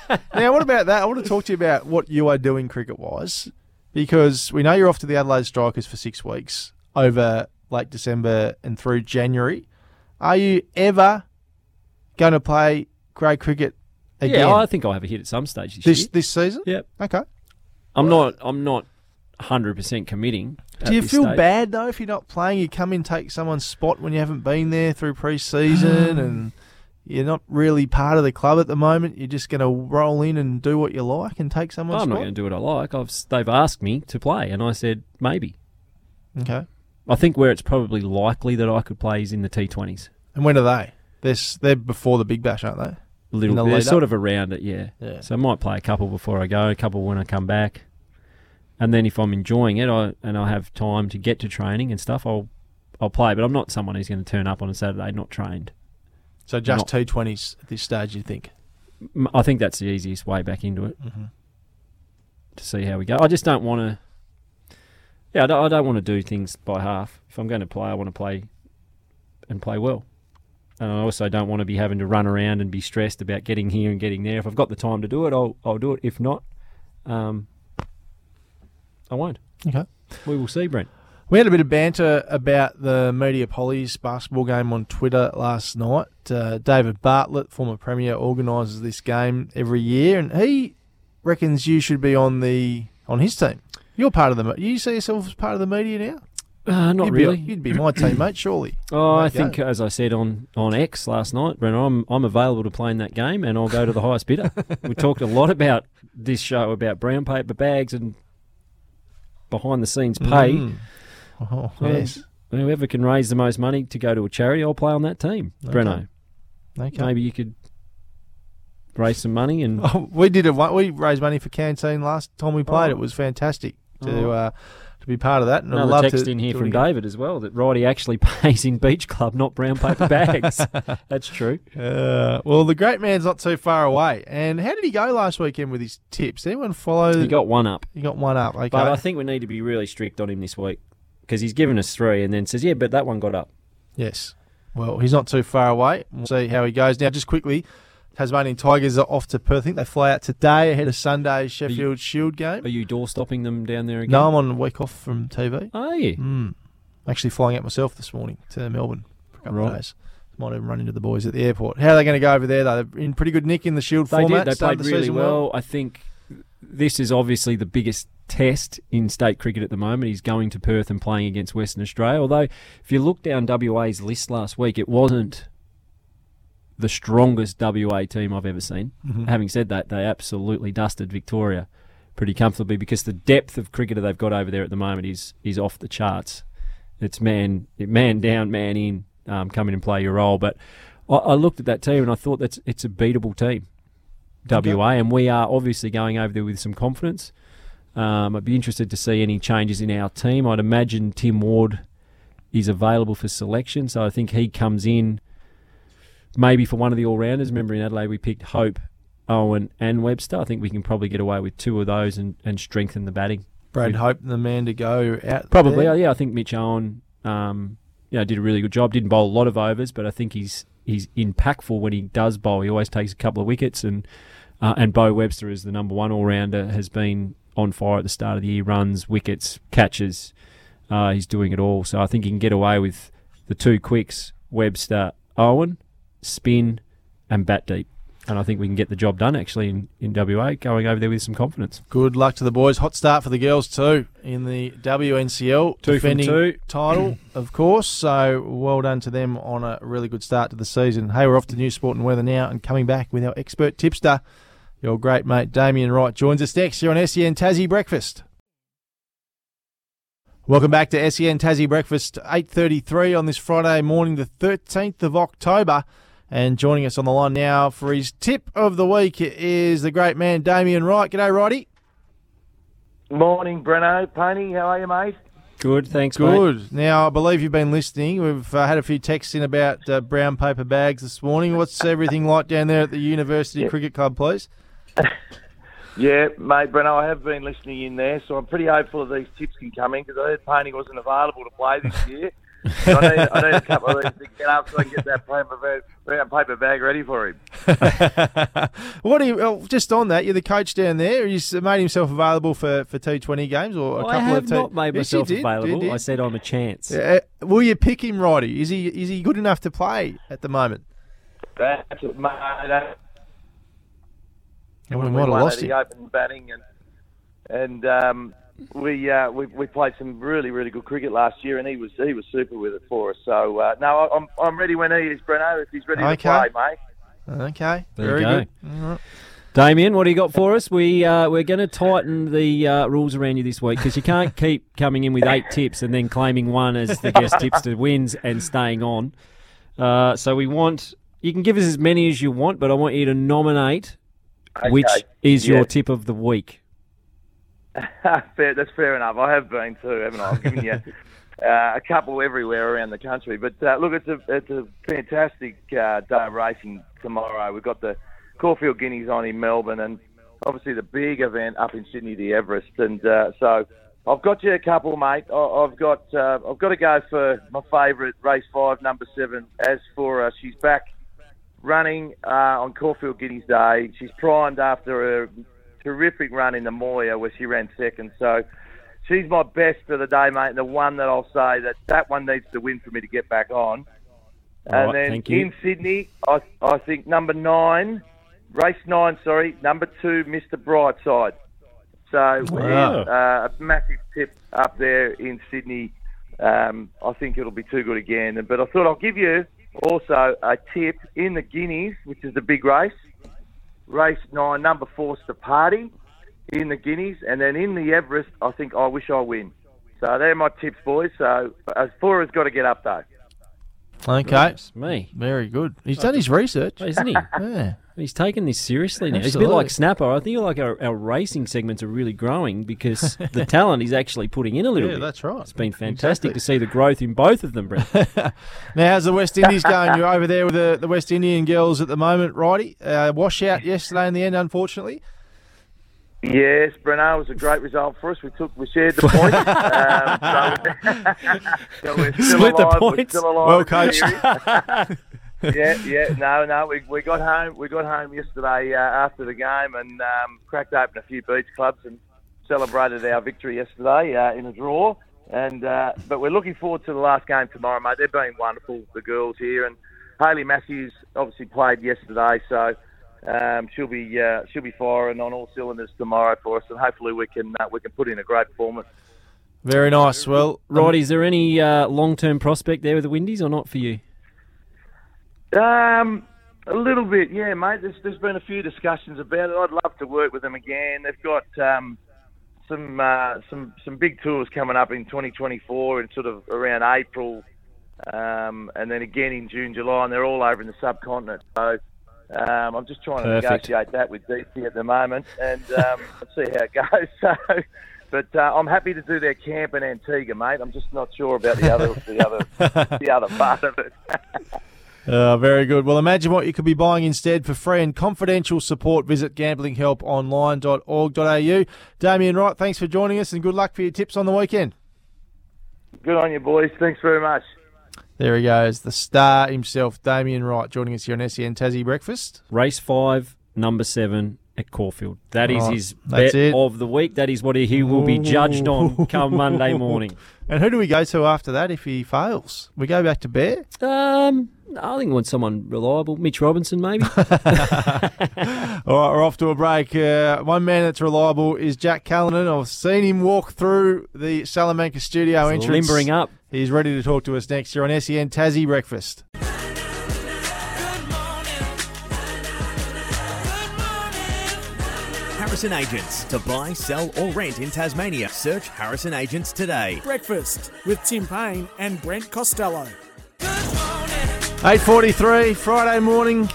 Now, what about that? I want to talk to you about what you are doing cricket wise, because we know you're off to the Adelaide Strikers for six weeks over late December and through January. Are you ever going to play grade cricket again
yeah, I think I'll have a hit at some stage this,
this
year.
this season?
Yep.
Okay.
I'm not. I'm not. Hundred percent committing. at
Do you
this
feel
stage.
bad though if you're not playing? You come in, take someone's spot when you haven't been there through pre-season, and you're not really part of the club at the moment. You're just going to roll in and do what you like and take someone's
I'm not
spot.
going to do what I like. I've they've asked me to play, and I said maybe.
Okay.
I think where it's probably likely that I could play is in the T20s.
And when are they? They're they're before the Big Bash, aren't they?
Little,
the
they're sort
up?
of around it, yeah.
Yeah.
So I might play a couple before I go, a couple when I come back, and then if I'm enjoying it, I and I have time to get to training and stuff, I'll I'll play. But I'm not someone who's going to turn up on a Saturday not trained.
So just T twenties at this stage, you think?
I think that's the easiest way back into it
Mhm.
to see how we go. I just don't want to. Yeah, I don't, I don't want to do things by half. If I'm going to play, I want to play and play well. And I also don't want to be having to run around and be stressed about getting here and getting there. If I've got the time to do it, I'll I'll do it. If not, um, I won't.
Okay.
We will see, Brent.
We had a bit of banter about the Media Pollies basketball game on Twitter last night. Uh, David Bartlett, former Premier, organises this game every year, and he reckons you should be on the on his team. You're part of the. You see yourself as part of the media now?
Uh, not
you'd
really.
Be, you'd be my teammate, surely.
Oh, I think,
go.
as I said on, on X last night, Brennan, I'm I'm available to play in that game, and I'll go to the highest bidder. we talked a lot about this show about brown paper bags and behind the scenes pay.
Mm. Oh,
Um. Whoever can raise the most money to go to a charity, I'll play on that team.
Okay.
Breno,
Okay.
maybe you could raise some money and
Oh, we did it. we raised money for canteen last time we played.
Oh.
It was fantastic to
Oh.
uh, to be part of that. And
Another text
to
in here from. David as well that Righty actually pays in Beach Club, not brown paper bags. That's true.
Uh, well, the great man's not too far away. And how did he go last weekend with his tips? Anyone follow?
He got one up.
He got one up. Okay.
But I think we need to be really strict on him this week because he's given us three and then says, yeah, but that one got up.
yes. Well, he's not too far away. We'll see how he goes. Now, just quickly, Tasmanian Tigers are off to Perth. I think they fly out today ahead of Sunday's Sheffield Shield game.
Are you door stopping them down there again?
No, I'm on a week off from TV.
Are you?
Mm. Actually, flying out myself this morning to Melbourne for a couple
Right.
of days. Might even run into the boys at the airport. How are they going to go over there? though? They're in pretty good nick in the Shield
They
format.
did. They played
the
really
season
well. I think this is obviously the biggest test in state cricket at the moment. He's going to Perth and playing against Western Australia. Although, if you look down WA's list last week, it wasn't the strongest WA team I've ever seen.
Mhm.
Having said that, they absolutely dusted Victoria pretty comfortably because the depth of cricketer they've got over there at the moment is is off the charts. It's man man down, man in, um, come in and play your role. But I, I looked at that team and I thought that's it's a beatable team. WA, and we are obviously going over there with some confidence. Um, I'd be interested to see any changes in our team. I'd imagine Tim Ward is available for selection, so I think he comes in maybe for one of the all rounders. Remember in Adelaide we picked Hope, Owen, and Webster. I think we can probably get away with two of those and, and strengthen the batting.
Brad Hope, the man to go out.
Probably,
there.
yeah. I think Mitch Owen, um, you know, did a really good job. Didn't bowl a lot of overs, but I think he's he's impactful when he does bowl. He always takes a couple of wickets, and uh, and Beau Webster is the number one all rounder. Has been on fire at the start of the year. Runs, wickets, catches. Uh, he's doing it all. So I think he can get away with the two quicks: Webster, Owen, spin, and bat deep. And I think we can get the job done actually in, in WA, going over there with some confidence.
Good luck to the boys. Hot start for the girls too in the WNCL
Two
defending
two.
title, of course. So well done to them on a really good start to the season. Hey, we're off to New sport, and weather now, and coming back with our expert tipster, your great mate Damien Wright joins us next here on SEN Tassie Breakfast. Welcome back to SEN Tassie Breakfast, 8.33 on this Friday morning, the 13th of October. And joining us on the line now for his tip of the week is the great man Damien Wright. G'day, Righty.
Morning, Breno. Pony, how are you, mate?
Good, thanks, mate.
Good. Now, I believe you've been listening. We've uh, had a few texts in about uh, brown paper bags this morning. What's everything like down there at the University Cricket Club, please?
Yeah, mate, Breno, I have been listening in there, so I'm pretty hopeful that these tips can come in because I heard Pony wasn't available to play this year. So I, need, I need a couple of these to get up so I can get that paper bag, paper bag ready for him.
What do you? Well, just on that, you're the coach down there. He's made himself available for, for T20 games or a
I
couple
have
of T-
not made
Yes,
myself
did,
available.
did.
I said I'm a chance.
Uh, will you pick him, Roddy? Is he is he good enough to play at the moment?
That's it, mate. That,
And we might have lost
at
him.
the open batting and and um, we, uh, we we played some really really good cricket last year, and he was he was super with it for us. So uh, no, I'm I'm ready when he is, Breno. If he's ready
Okay.
to play, mate.
Okay,
There
very
you go.
good. All right.
Damien, what do you got for us? We uh, we're going to tighten the uh, rules around you this week because you can't keep coming in with eight tips and then claiming one as the guest tipster wins and staying on. Uh, so we want you can give us as many as you want, but I want you to nominate which is
Yeah.
your tip of the week.
fair, that's fair enough. I have been too, haven't I? I've given you uh, a couple everywhere around the country. But uh, look, it's a it's a fantastic uh, day of racing tomorrow. We've got the Caulfield Guineas on in Melbourne, and obviously the big event up in Sydney, the Everest. And uh, so I've got you a couple, mate. I- I've got uh, I've got to go for my favourite race five, number seven. As for uh, she's back running uh, on Caulfield Guineas Day. She's primed after a terrific run in the Moir where she ran second. So she's my best for the day, mate, and the one that I'll say that that one needs to win for me to get back on.
All
and
right,
then
thank you.
in Sydney, I, I think number nine, race nine, sorry, number two, Mr. Brightside. So
Wow.
uh, a massive tip up there in Sydney. Um, I think it'll be too good again. But I thought I'll give you also a tip in the Guineas, which is the big race. Race nine, number four, the party in the Guineas, and then in the Everest, I think I wish I win. So they're my tips, boys. So as four has got to get up though.
Okay.
Goodness me.
Very good. He's oh, done his research.
Oh, isn't he?
Yeah.
He's taking this seriously now. He's a bit like Snapper. I think like our, our racing segments are really growing because the talent is actually putting in a little
Yeah,
bit.
that's right.
It's been fantastic to see the growth in both of them, Brent.
Now, how's the West Indies going? You're over there with the, the West Indian girls at the moment, righty? Uh, washout yesterday in the end, unfortunately.
Yes, Breno was a great result for us. We took, we shared the points. um, so, so we're still
Split the
alive. We're
points.
still alive.
Well
in
coached.
Yeah, yeah, no, no. We, we got home. We got home yesterday uh, after the game and um, cracked open a few beach clubs and celebrated our victory yesterday uh, in a draw. And uh, but we're looking forward to the last game tomorrow, mate. They've been wonderful, the girls here, and Hayley Matthews obviously played yesterday, so um, she'll be uh, she'll be firing on all cylinders tomorrow for us, and hopefully we can uh, we can put in a great performance.
Very nice. Well,
right, is there any uh, long term prospect there with the Windies or not for you?
Um, a little bit, yeah, mate. There's, there's been a few discussions about it. I'd love to work with them again. They've got um, some uh, some some big tours coming up in 2024 and sort of around April, um, and then again in June, July, and they're all over in the subcontinent. So um, I'm just trying to negotiate that with DC at the moment, and um, let's see how it goes. So. But uh, I'm happy to do their camp in Antigua, mate. I'm just not sure about the other, the other, the other part of it.
Uh, very good. Well, imagine what you could be buying instead for free and confidential support. Visit gamblinghelponline.org.au. Damien Wright, thanks for joining us and good luck for your tips on the weekend.
Good on you, boys. Thanks very much.
There he goes, the star himself, Damien Wright, joining us here on SEN Tassie Breakfast.
Race five, number seven at Caulfield. That is
Right,
his
that's
bet
it.
of the week. That is what he will be judged on come Monday morning.
And who do we go to after that if he fails? We go back to Bear?
Um, I think we want someone reliable. Mitch Robinson, maybe.
All right, we're off to a break. Uh, one man that's reliable is Jack Callinan. I've seen him walk through the Salamanca studio
He's
entrance.
limbering up.
He's ready to talk to us next year on SEN Tassie Breakfast.
Harrison Agents. To buy, sell, or rent in Tasmania, search Harrison Agents today.
Breakfast with Tim Paine and Brent Costelloe.
8.43, Friday morning,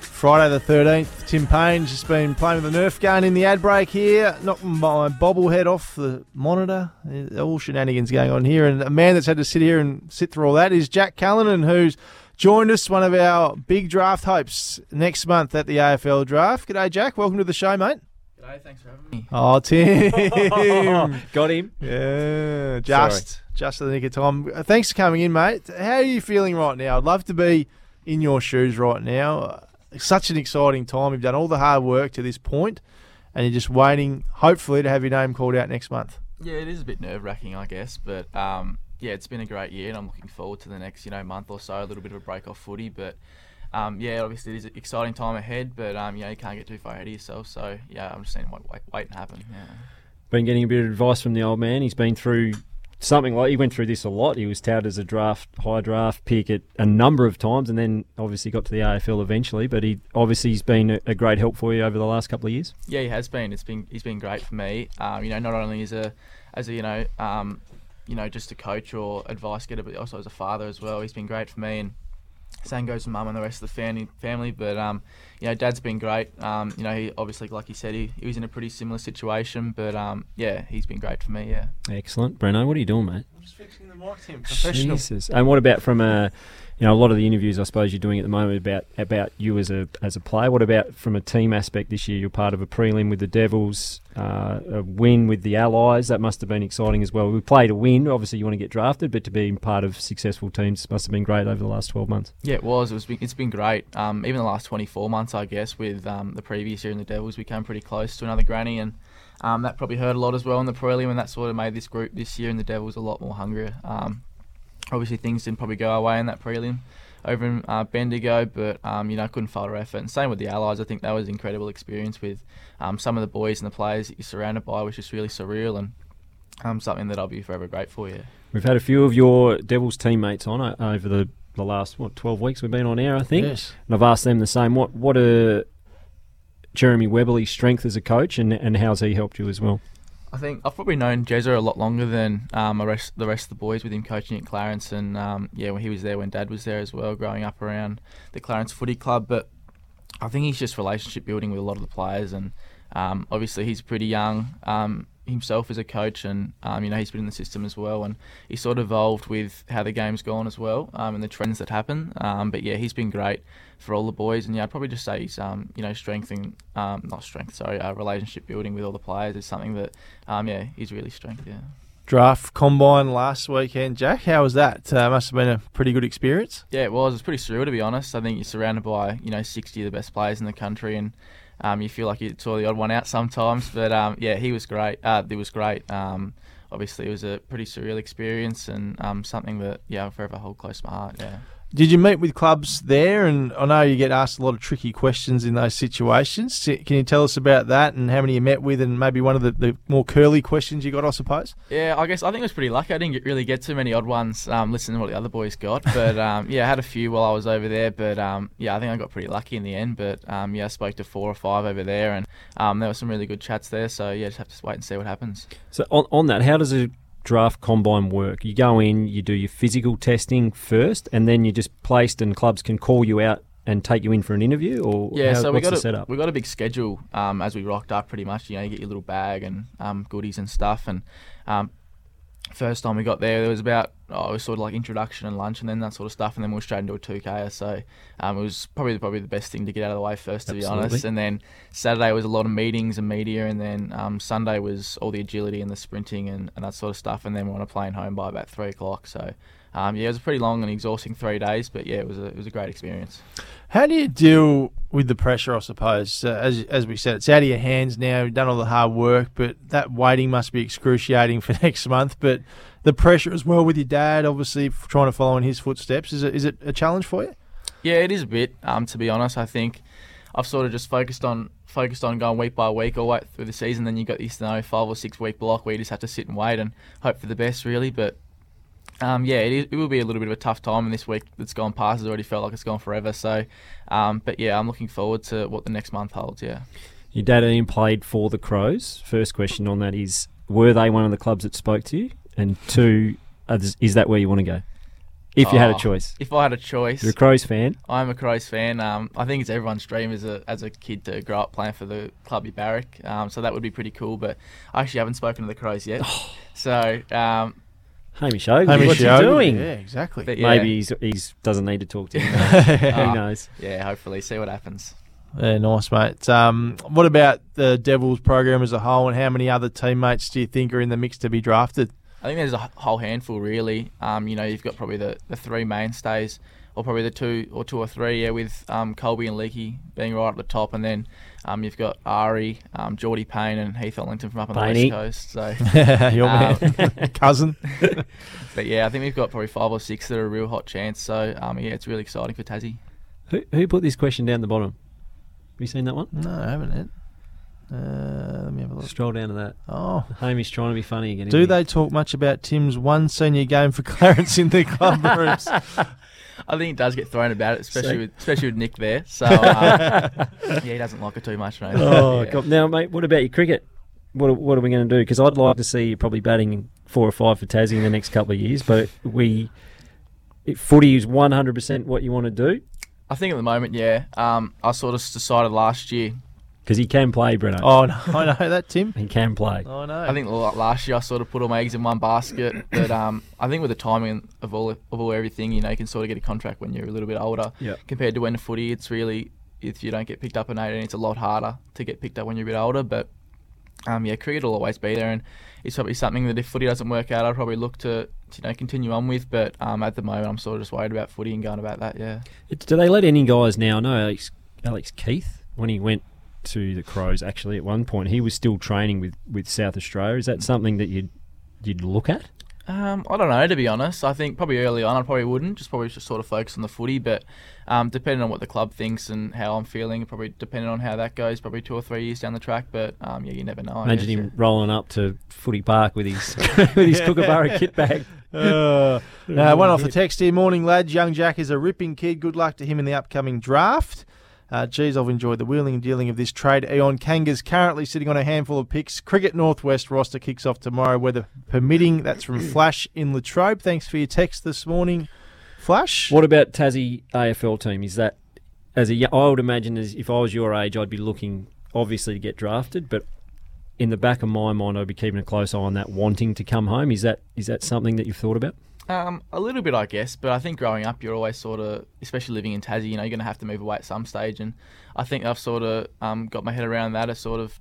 Friday the 13th. Tim Paine's just been playing with the Nerf gun in the ad break here, knocking my bobblehead off the monitor. Uh, All shenanigans going on here. And a man that's had to sit here and sit through all that is Jack Callinan, who's joined us, one of our big draft hopes next month at the AFL draft. G'day, Jack. Welcome to the show, mate.
G'day, thanks for having me.
Oh, Tim.
Got him.
Yeah, just just at the nick of time. Uh, Thanks for coming in, mate. How are you feeling right now? I'd love to be in your shoes right now. Uh, Such an exciting time. You've done all the hard work to this point, and you're just waiting, hopefully, to have your name called out next month.
Yeah, it is a bit nerve wracking, I guess, but um, yeah, it's been a great year, and I'm looking forward to the next, you know, month or so. A little bit of a break off footy, but um, yeah, obviously it is an exciting time ahead, but um, you know, you can't get too far ahead of yourself. So yeah, I'm just saying, wait, wait, wait and happen. Yeah.
Been getting a bit of advice from the old man. He's been through something like he went through this a lot. He was touted as a draft high draft pick at a number of times, and then obviously got to the AFL eventually. But he obviously he's been a, a great help for you over the last couple of years.
Yeah, he has been. It's been he's been great for me. Um, you know, not only as a as a you know um, you know just a coach or advice getter, but also as a father as well. He's been great for me, and same goes for mum and the rest of the family. Family, but um, you know, dad's been great. Um, you know, he obviously, like he said, he, he was in a pretty similar situation, but um, yeah, he's been great for me. Yeah.
Excellent, Breno. What are you doing, mate?
I'm just fixing the mic, Tim.
Jesus. And what about from a, you know, a lot of the interviews I suppose you're doing at the moment about about you as a as a player. What about from a team aspect this year? You're part of a prelim with the Devils, uh, a win with the Allies. That must have been exciting as well. We played a win. Obviously, you want to get drafted, but to be part of successful teams must have been great over the last 12 months.
Yeah, it was. It was. It's been great. Um, even the last 24 months, I guess, with um, the previous year in the Devils, we came pretty close to another granny, and Um, that probably hurt a lot as well in the prelim, and that sort of made this group this year in the Devils a lot more hungrier. Um, obviously, things didn't probably go our way in that prelim over in uh, Bendigo, but um, you know, couldn't fault our effort. And same with the Allies. I think that was an incredible experience with um, some of the boys and the players that you're surrounded by, which is really surreal and um, something that I'll be forever grateful. Yeah.
We've had a few of your Devils teammates on uh, over the, the last what twelve weeks we've been on air, I think.
Yes.
And I've asked them the same. What what are Jeremy Weberly's strength as a coach, and and how's he helped you as well?
I think I've probably known Jezza a lot longer than um, the rest the rest of the boys with him coaching at Clarence, and um, yeah, when he was there when Dad was there as well, growing up around the Clarence Footy Club. But I think he's just relationship building with a lot of the players, and um, obviously he's pretty young um, himself as a coach, and um, you know he's been in the system as well, and he's sort of evolved with how the game's gone as well, um, and the trends that happen. Um, but yeah, he's been great for all the boys, and yeah, I'd probably just say he's um, you know strengthening, um, not strength, sorry, uh, relationship building with all the players is something that um, yeah he's really strength. Yeah.
Draft combine last weekend, Jack. How was that? Uh, must have been a pretty good experience.
Yeah, it was. It was pretty surreal to be honest. I think you're surrounded by you know 60 of the best players in the country, and um, you feel like you saw the odd one out sometimes. But um, yeah, he was great. Uh, it was great. Um, obviously, it was a pretty surreal experience and um, something that yeah, I'll forever hold close to my heart. Yeah.
Did you meet with clubs there? And I know you get asked a lot of tricky questions in those situations. Can you tell us about that and how many you met with, and maybe one of the, the more curly questions you got, I suppose?
Yeah, I guess I think I was pretty lucky. I didn't get, really get too many odd ones. Um, listening to what the other boys got, but um, yeah, I had a few while I was over there. But um, yeah, I think I got pretty lucky in the end. But um, yeah, I spoke to four or five over there, and um, there were some really good chats there. So yeah, just have to wait and see what happens.
So on, on that, how does a draft combine work? You go in, you do your physical testing first, and then you're just placed, and clubs can call you out and take you in for an interview, or
Yeah,
how,
so we
what's
got
the
a,
setup?
we got a big schedule um, as we rocked up. Pretty much, you know, you get your little bag and um, goodies and stuff. And um, first time we got there, there was about oh, it was sort of like introduction and lunch and then that sort of stuff, and then we were straight into a two K. So um, it was probably probably the best thing to get out of the way first, to be honest. And then Saturday was a lot of meetings and media, and then um, Sunday was all the agility and the sprinting and, and that sort of stuff. And then we're on a plane home by about three o'clock. So. Um, yeah, it was a pretty long and exhausting three days, but yeah, it was a it was a great experience.
How do you deal with the pressure? I suppose, uh, as as we said, it's out of your hands now. You've done all the hard work, but that waiting must be excruciating for next month. But the pressure as well with your dad, obviously trying to follow in his footsteps, is it is it a challenge for you?
Yeah, it is a bit. Um, to be honest, I think I've sort of just focused on focused on going week by week all the way through the season. Then you got this you know five or six week block where you just have to sit and wait and hope for the best, really. But um, yeah, it, is, it will be a little bit of a tough time. And this week that's gone past has already felt like it's gone forever. So, um, but yeah, I'm looking forward to what the next month holds. Yeah.
Your dad Ian played for the Crows. First question on that is: Were they one of the clubs that spoke to you? And two, is that where you want to go? If you had a
Oh,
choice,
If I had a choice,
you're a Crows fan.
I'm a Crows fan. Um, I think it's everyone's dream as a as a kid to grow up playing for the club you barrack. Um, so that would be pretty cool. But I actually haven't spoken to the Crows yet. so um,
Hamish Oakley,
Hamish
what's
Oakley,
he doing?
yeah, exactly.
But yeah.
Maybe he's he's doesn't need to talk to him.
Ah,
Who knows?
Yeah, hopefully, see what happens.
Yeah, nice, mate. Um, what about the Devils program as a whole, and how many other teammates do you think are in the mix to be drafted?
I think there's a whole handful really. Um, you know, you've got probably the, the three mainstays, or probably the two or two or three, yeah, with um, Colby and Leakey being right at the top, and then um, you've got Ari, um, Geordie Payne, and Heath Ellington from up on
Painey.
the west coast. So
Your
um,
man, cousin.
but yeah, I think we've got probably five or six that are a real hot chance. So um, yeah, it's really exciting for Tassie.
Who, who put this question down the bottom? Have you seen that one?
No, I haven't yet. Uh, let me have a look.
Scroll down to that.
Oh,
Hamish trying to be funny again.
do they talk much about Tim's one senior game for Clarence in the club rooms?
I think it does get thrown about it, especially
See?
with especially with Nick there. So um, yeah, he doesn't like it too much, mate.
Oh,
Yeah.
God. now, mate, what about your cricket? What are, what are we going to do? Because I'd like to see you probably batting four or five for Tassie in the next couple of years, but we footy is one hundred percent what you want to do
I think at the moment, yeah. Um, I sort of decided last year.
Because he can play, Breno.
oh no, I know that Tim.
he can play.
Oh no.
I think last year I sort of put all my eggs in one basket. But um, I think with the timing of all of all everything, you know, you can sort of get a contract when you're a little bit older.
Yeah.
Compared to when the footy, it's really if you don't get picked up at 18, it's a lot harder to get picked up when you're a bit older. But um, yeah, cricket will always be there, and it's probably something that if footy doesn't work out, I'd probably look to, to you know continue on with. But um, at the moment, I'm sort of just worried about footy and going about that. Yeah.
Do they let any guys now? I know Alex, Alex Keath when he went to the Crows actually at one point. He was still training with, with South Australia. Is that something that you'd you'd look at?
Um, I don't know to be honest. I think probably early on I probably wouldn't. Just probably just sort of focus on the footy. But um, depending on what the club thinks and how I'm feeling, probably depending on how that goes, probably two or three years down the track. But um, yeah, you never know. I
Imagine
guess,
him rolling up to Footy Park with his with his Kookaburra kit bag.
Uh, uh, one off the text here. Morning, lads. Young Jack is a ripping kid. Good luck to him in the upcoming draft. Uh, geez, I've enjoyed the wheeling and dealing of this trade. Eon Kanga's currently sitting on a handful of picks. Cricket Northwest roster kicks off tomorrow, weather permitting. That's from Flash in Latrobe. Thanks for your text this morning, Flash.
What about Tassie AFL team? Is that as a I would imagine as if I was your age, I'd be looking obviously to get drafted, but in the back of my mind, I'd be keeping a close eye on that wanting to come home. Is that is that something that you've thought about?
Um, a little bit, I guess, but I think growing up, you're always sort of, especially living in Tassie, you know, you're going to have to move away at some stage, and I think I've sort of um, got my head around that as sort of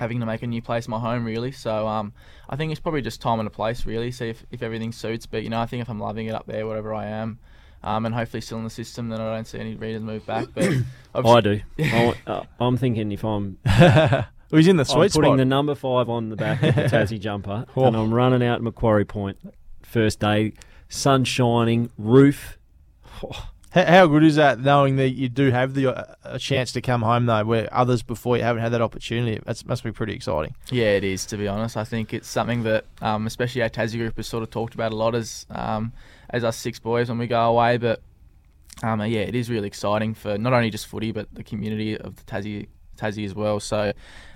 having to make a new place my home, really. So um, I think it's probably just time and a place, really. See if, if everything suits. But you know, I think if I'm loving it up there, wherever I am, um, and hopefully still in the system, then I don't see any reason to move back. But
I do. I, uh, I'm thinking if I'm
He's in the sweet I'm
putting
spot.
the number five on the back of the Tassie jumper,
Oh.
and I'm running out Macquarie Point. First day, sun shining, roof.
How, how good is that, knowing that you do have the uh, a chance to come home though, where others before you haven't had that opportunity? That must be pretty exciting.
Yeah, it is. To be honest, I think it's something that, um, especially our Tassie group, has sort of talked about a lot as um, as us six boys when we go away. But um, yeah, it is really exciting for not only just footy but the community of the Tassie Tassie as well. So,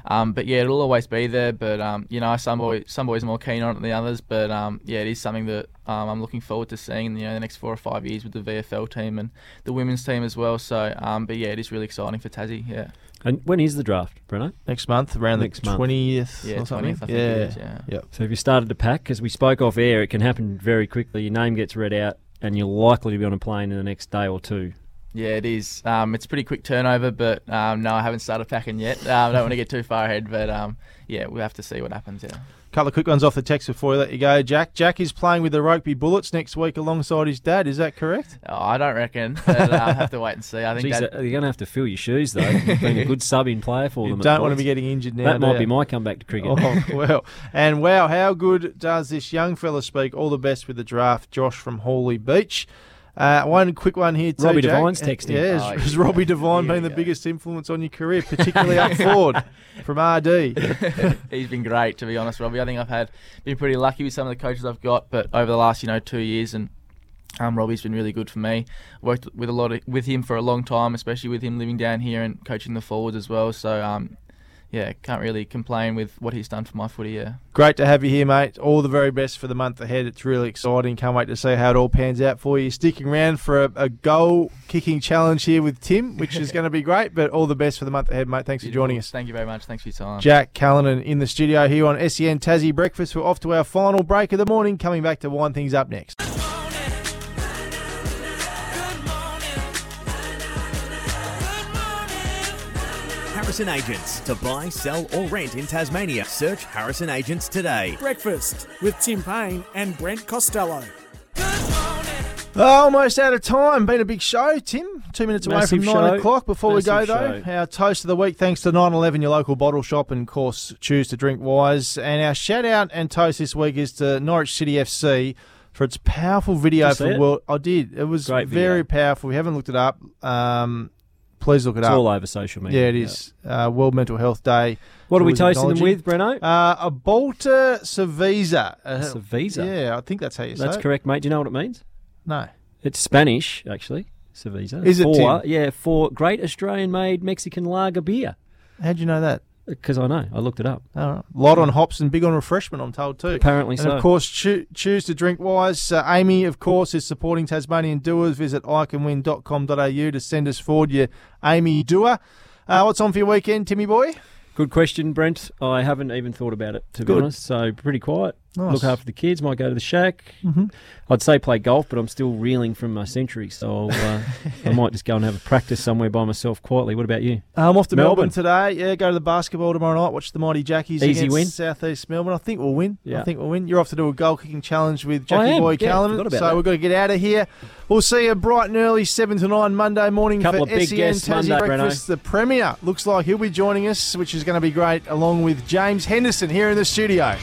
um, but yeah, it'll always be there. But um, you know, some boys some boys are more keen on it than the others. But um, yeah, it is something that um, I'm looking forward to seeing. You know, the next four or five years with the VFL team and the women's team as well. So, um, but yeah, it is really exciting for Tassie. Yeah.
And when is the draft, Breno?
Next month, around
Next
the twentieth
Yeah,
or something.
20th, I think it is, yeah.
Yep.
So if you started to pack, because we spoke off air, it can happen very quickly. Your name gets read out, and you're likely to be on a plane in the next day or two.
Yeah, it is. Um, it's a pretty quick turnover, but um, no, I haven't started packing yet. Um, I don't want to get too far ahead, but um, yeah, we'll have to see what happens. Yeah.
Couple of quick ones off the text before we let you go, Jack. Jack is playing with the Rugby Bullets next week alongside his dad. Is that correct?
Oh, I don't reckon. But, uh, I'll have to wait and see. I think
Jeez,
that,
uh, you're going to have to fill your shoes, though. You've a good subbing player for
You
them. at
don't want to be getting injured now.
That might be my comeback to cricket.
Oh, well. And wow, how good does this young fella speak? All the best with the draft, Josh from Hawley Beach. Uh, one quick one here too.
Robbie
Jack.
Devine's texting.
Yeah,
Oh,
has, has Robbie. Devine
Here
been
we
the biggest influence on your career, particularly up forward from RD?
he's been great, to be honest, Robbie. I think I've had been pretty lucky with some of the coaches I've got, but over the last you know two years and. Um, Robbie's been really good for me. Worked with a lot of, with him for a long time, especially with him living down here and coaching the forwards as well. So, um, yeah, can't really complain with what he's done for my footy. Yeah.
Great to have you here, mate. All the very best for the month ahead. It's really exciting. Can't wait to see how it all pans out for you. Sticking around for a, a goal kicking challenge here with Tim, which is going to be great. But all the best for the month ahead, mate. Thanks for joining us.
Thank you very much. Thanks for your time.
Jack Callinan in the studio here on SEN Tassie Breakfast. We're off to our final break of the morning. Coming back to wind things up next.
Harrison Agents. To buy, sell, or rent in Tasmania, search Harrison Agents today.
Breakfast with Tim Paine and Brent Costelloe.
Almost out of time. Been a big show, Tim. Two minutes away
Massive
from nine
show.
o'clock. Before we go,
Massive
though,
show.
our toast of the week, thanks to 911, your local bottle shop, and of course, choose to drink wise. And our shout out and toast this week is to Norwich City FC for its powerful video
Did you see
for
it?
World. I did. It was
Great video.
very powerful. We haven't looked it up. Um, please look it up.
It's
up.
all over social media.
Yeah, it is. Uh, World Mental Health Day.
What are we toasting them with, Breno?
Uh, a Balter Cerveza. Uh,
Cerveza?
Yeah, I think that's how you say it.
That's
it.
correct, mate. Do you know what it means?
No.
It's Spanish, actually. Cerveza.
Is it,
For,
Tim?
yeah, for great Australian-made Mexican lager beer.
How'd you know that?
Because I know. I looked it up.
Right. Lot on hops and big on refreshment, I'm told too.
Apparently
and
so.
of course, choo- choose to drink wise. Uh, Amy, of course, is supporting Tasmanian doers. Visit iconwin.com.au to send us forward your Amy doer. Uh, what's on for your weekend, Timmy boy?
Good question, Brent. I haven't even thought about it, to be honest. So pretty quiet.
Nice.
look after the kids, might go to the shack.
Mhm.
I'd say play golf, but I'm still reeling from my century, so uh, I might just go and have a practice somewhere by myself quietly. What about you?
I'm off to Melbourne.
Melbourne.
today. Yeah, go to the basketball tomorrow night. Watch the Mighty Jackies
Easy
against
win?
Southeast Melbourne. I think we'll win. I think we'll win. You're off to do a goal kicking challenge with Jackie. Boy
Yeah, Callinan.
So
that.
we've got to get out of here. We'll see you bright and early, seven to nine Monday morning
Couple
for
of big
SEN
guests
Tassie
Monday,
Breakfast. The Premier looks like he'll be joining us, which is going to be great, along with James Henderson here in the studio.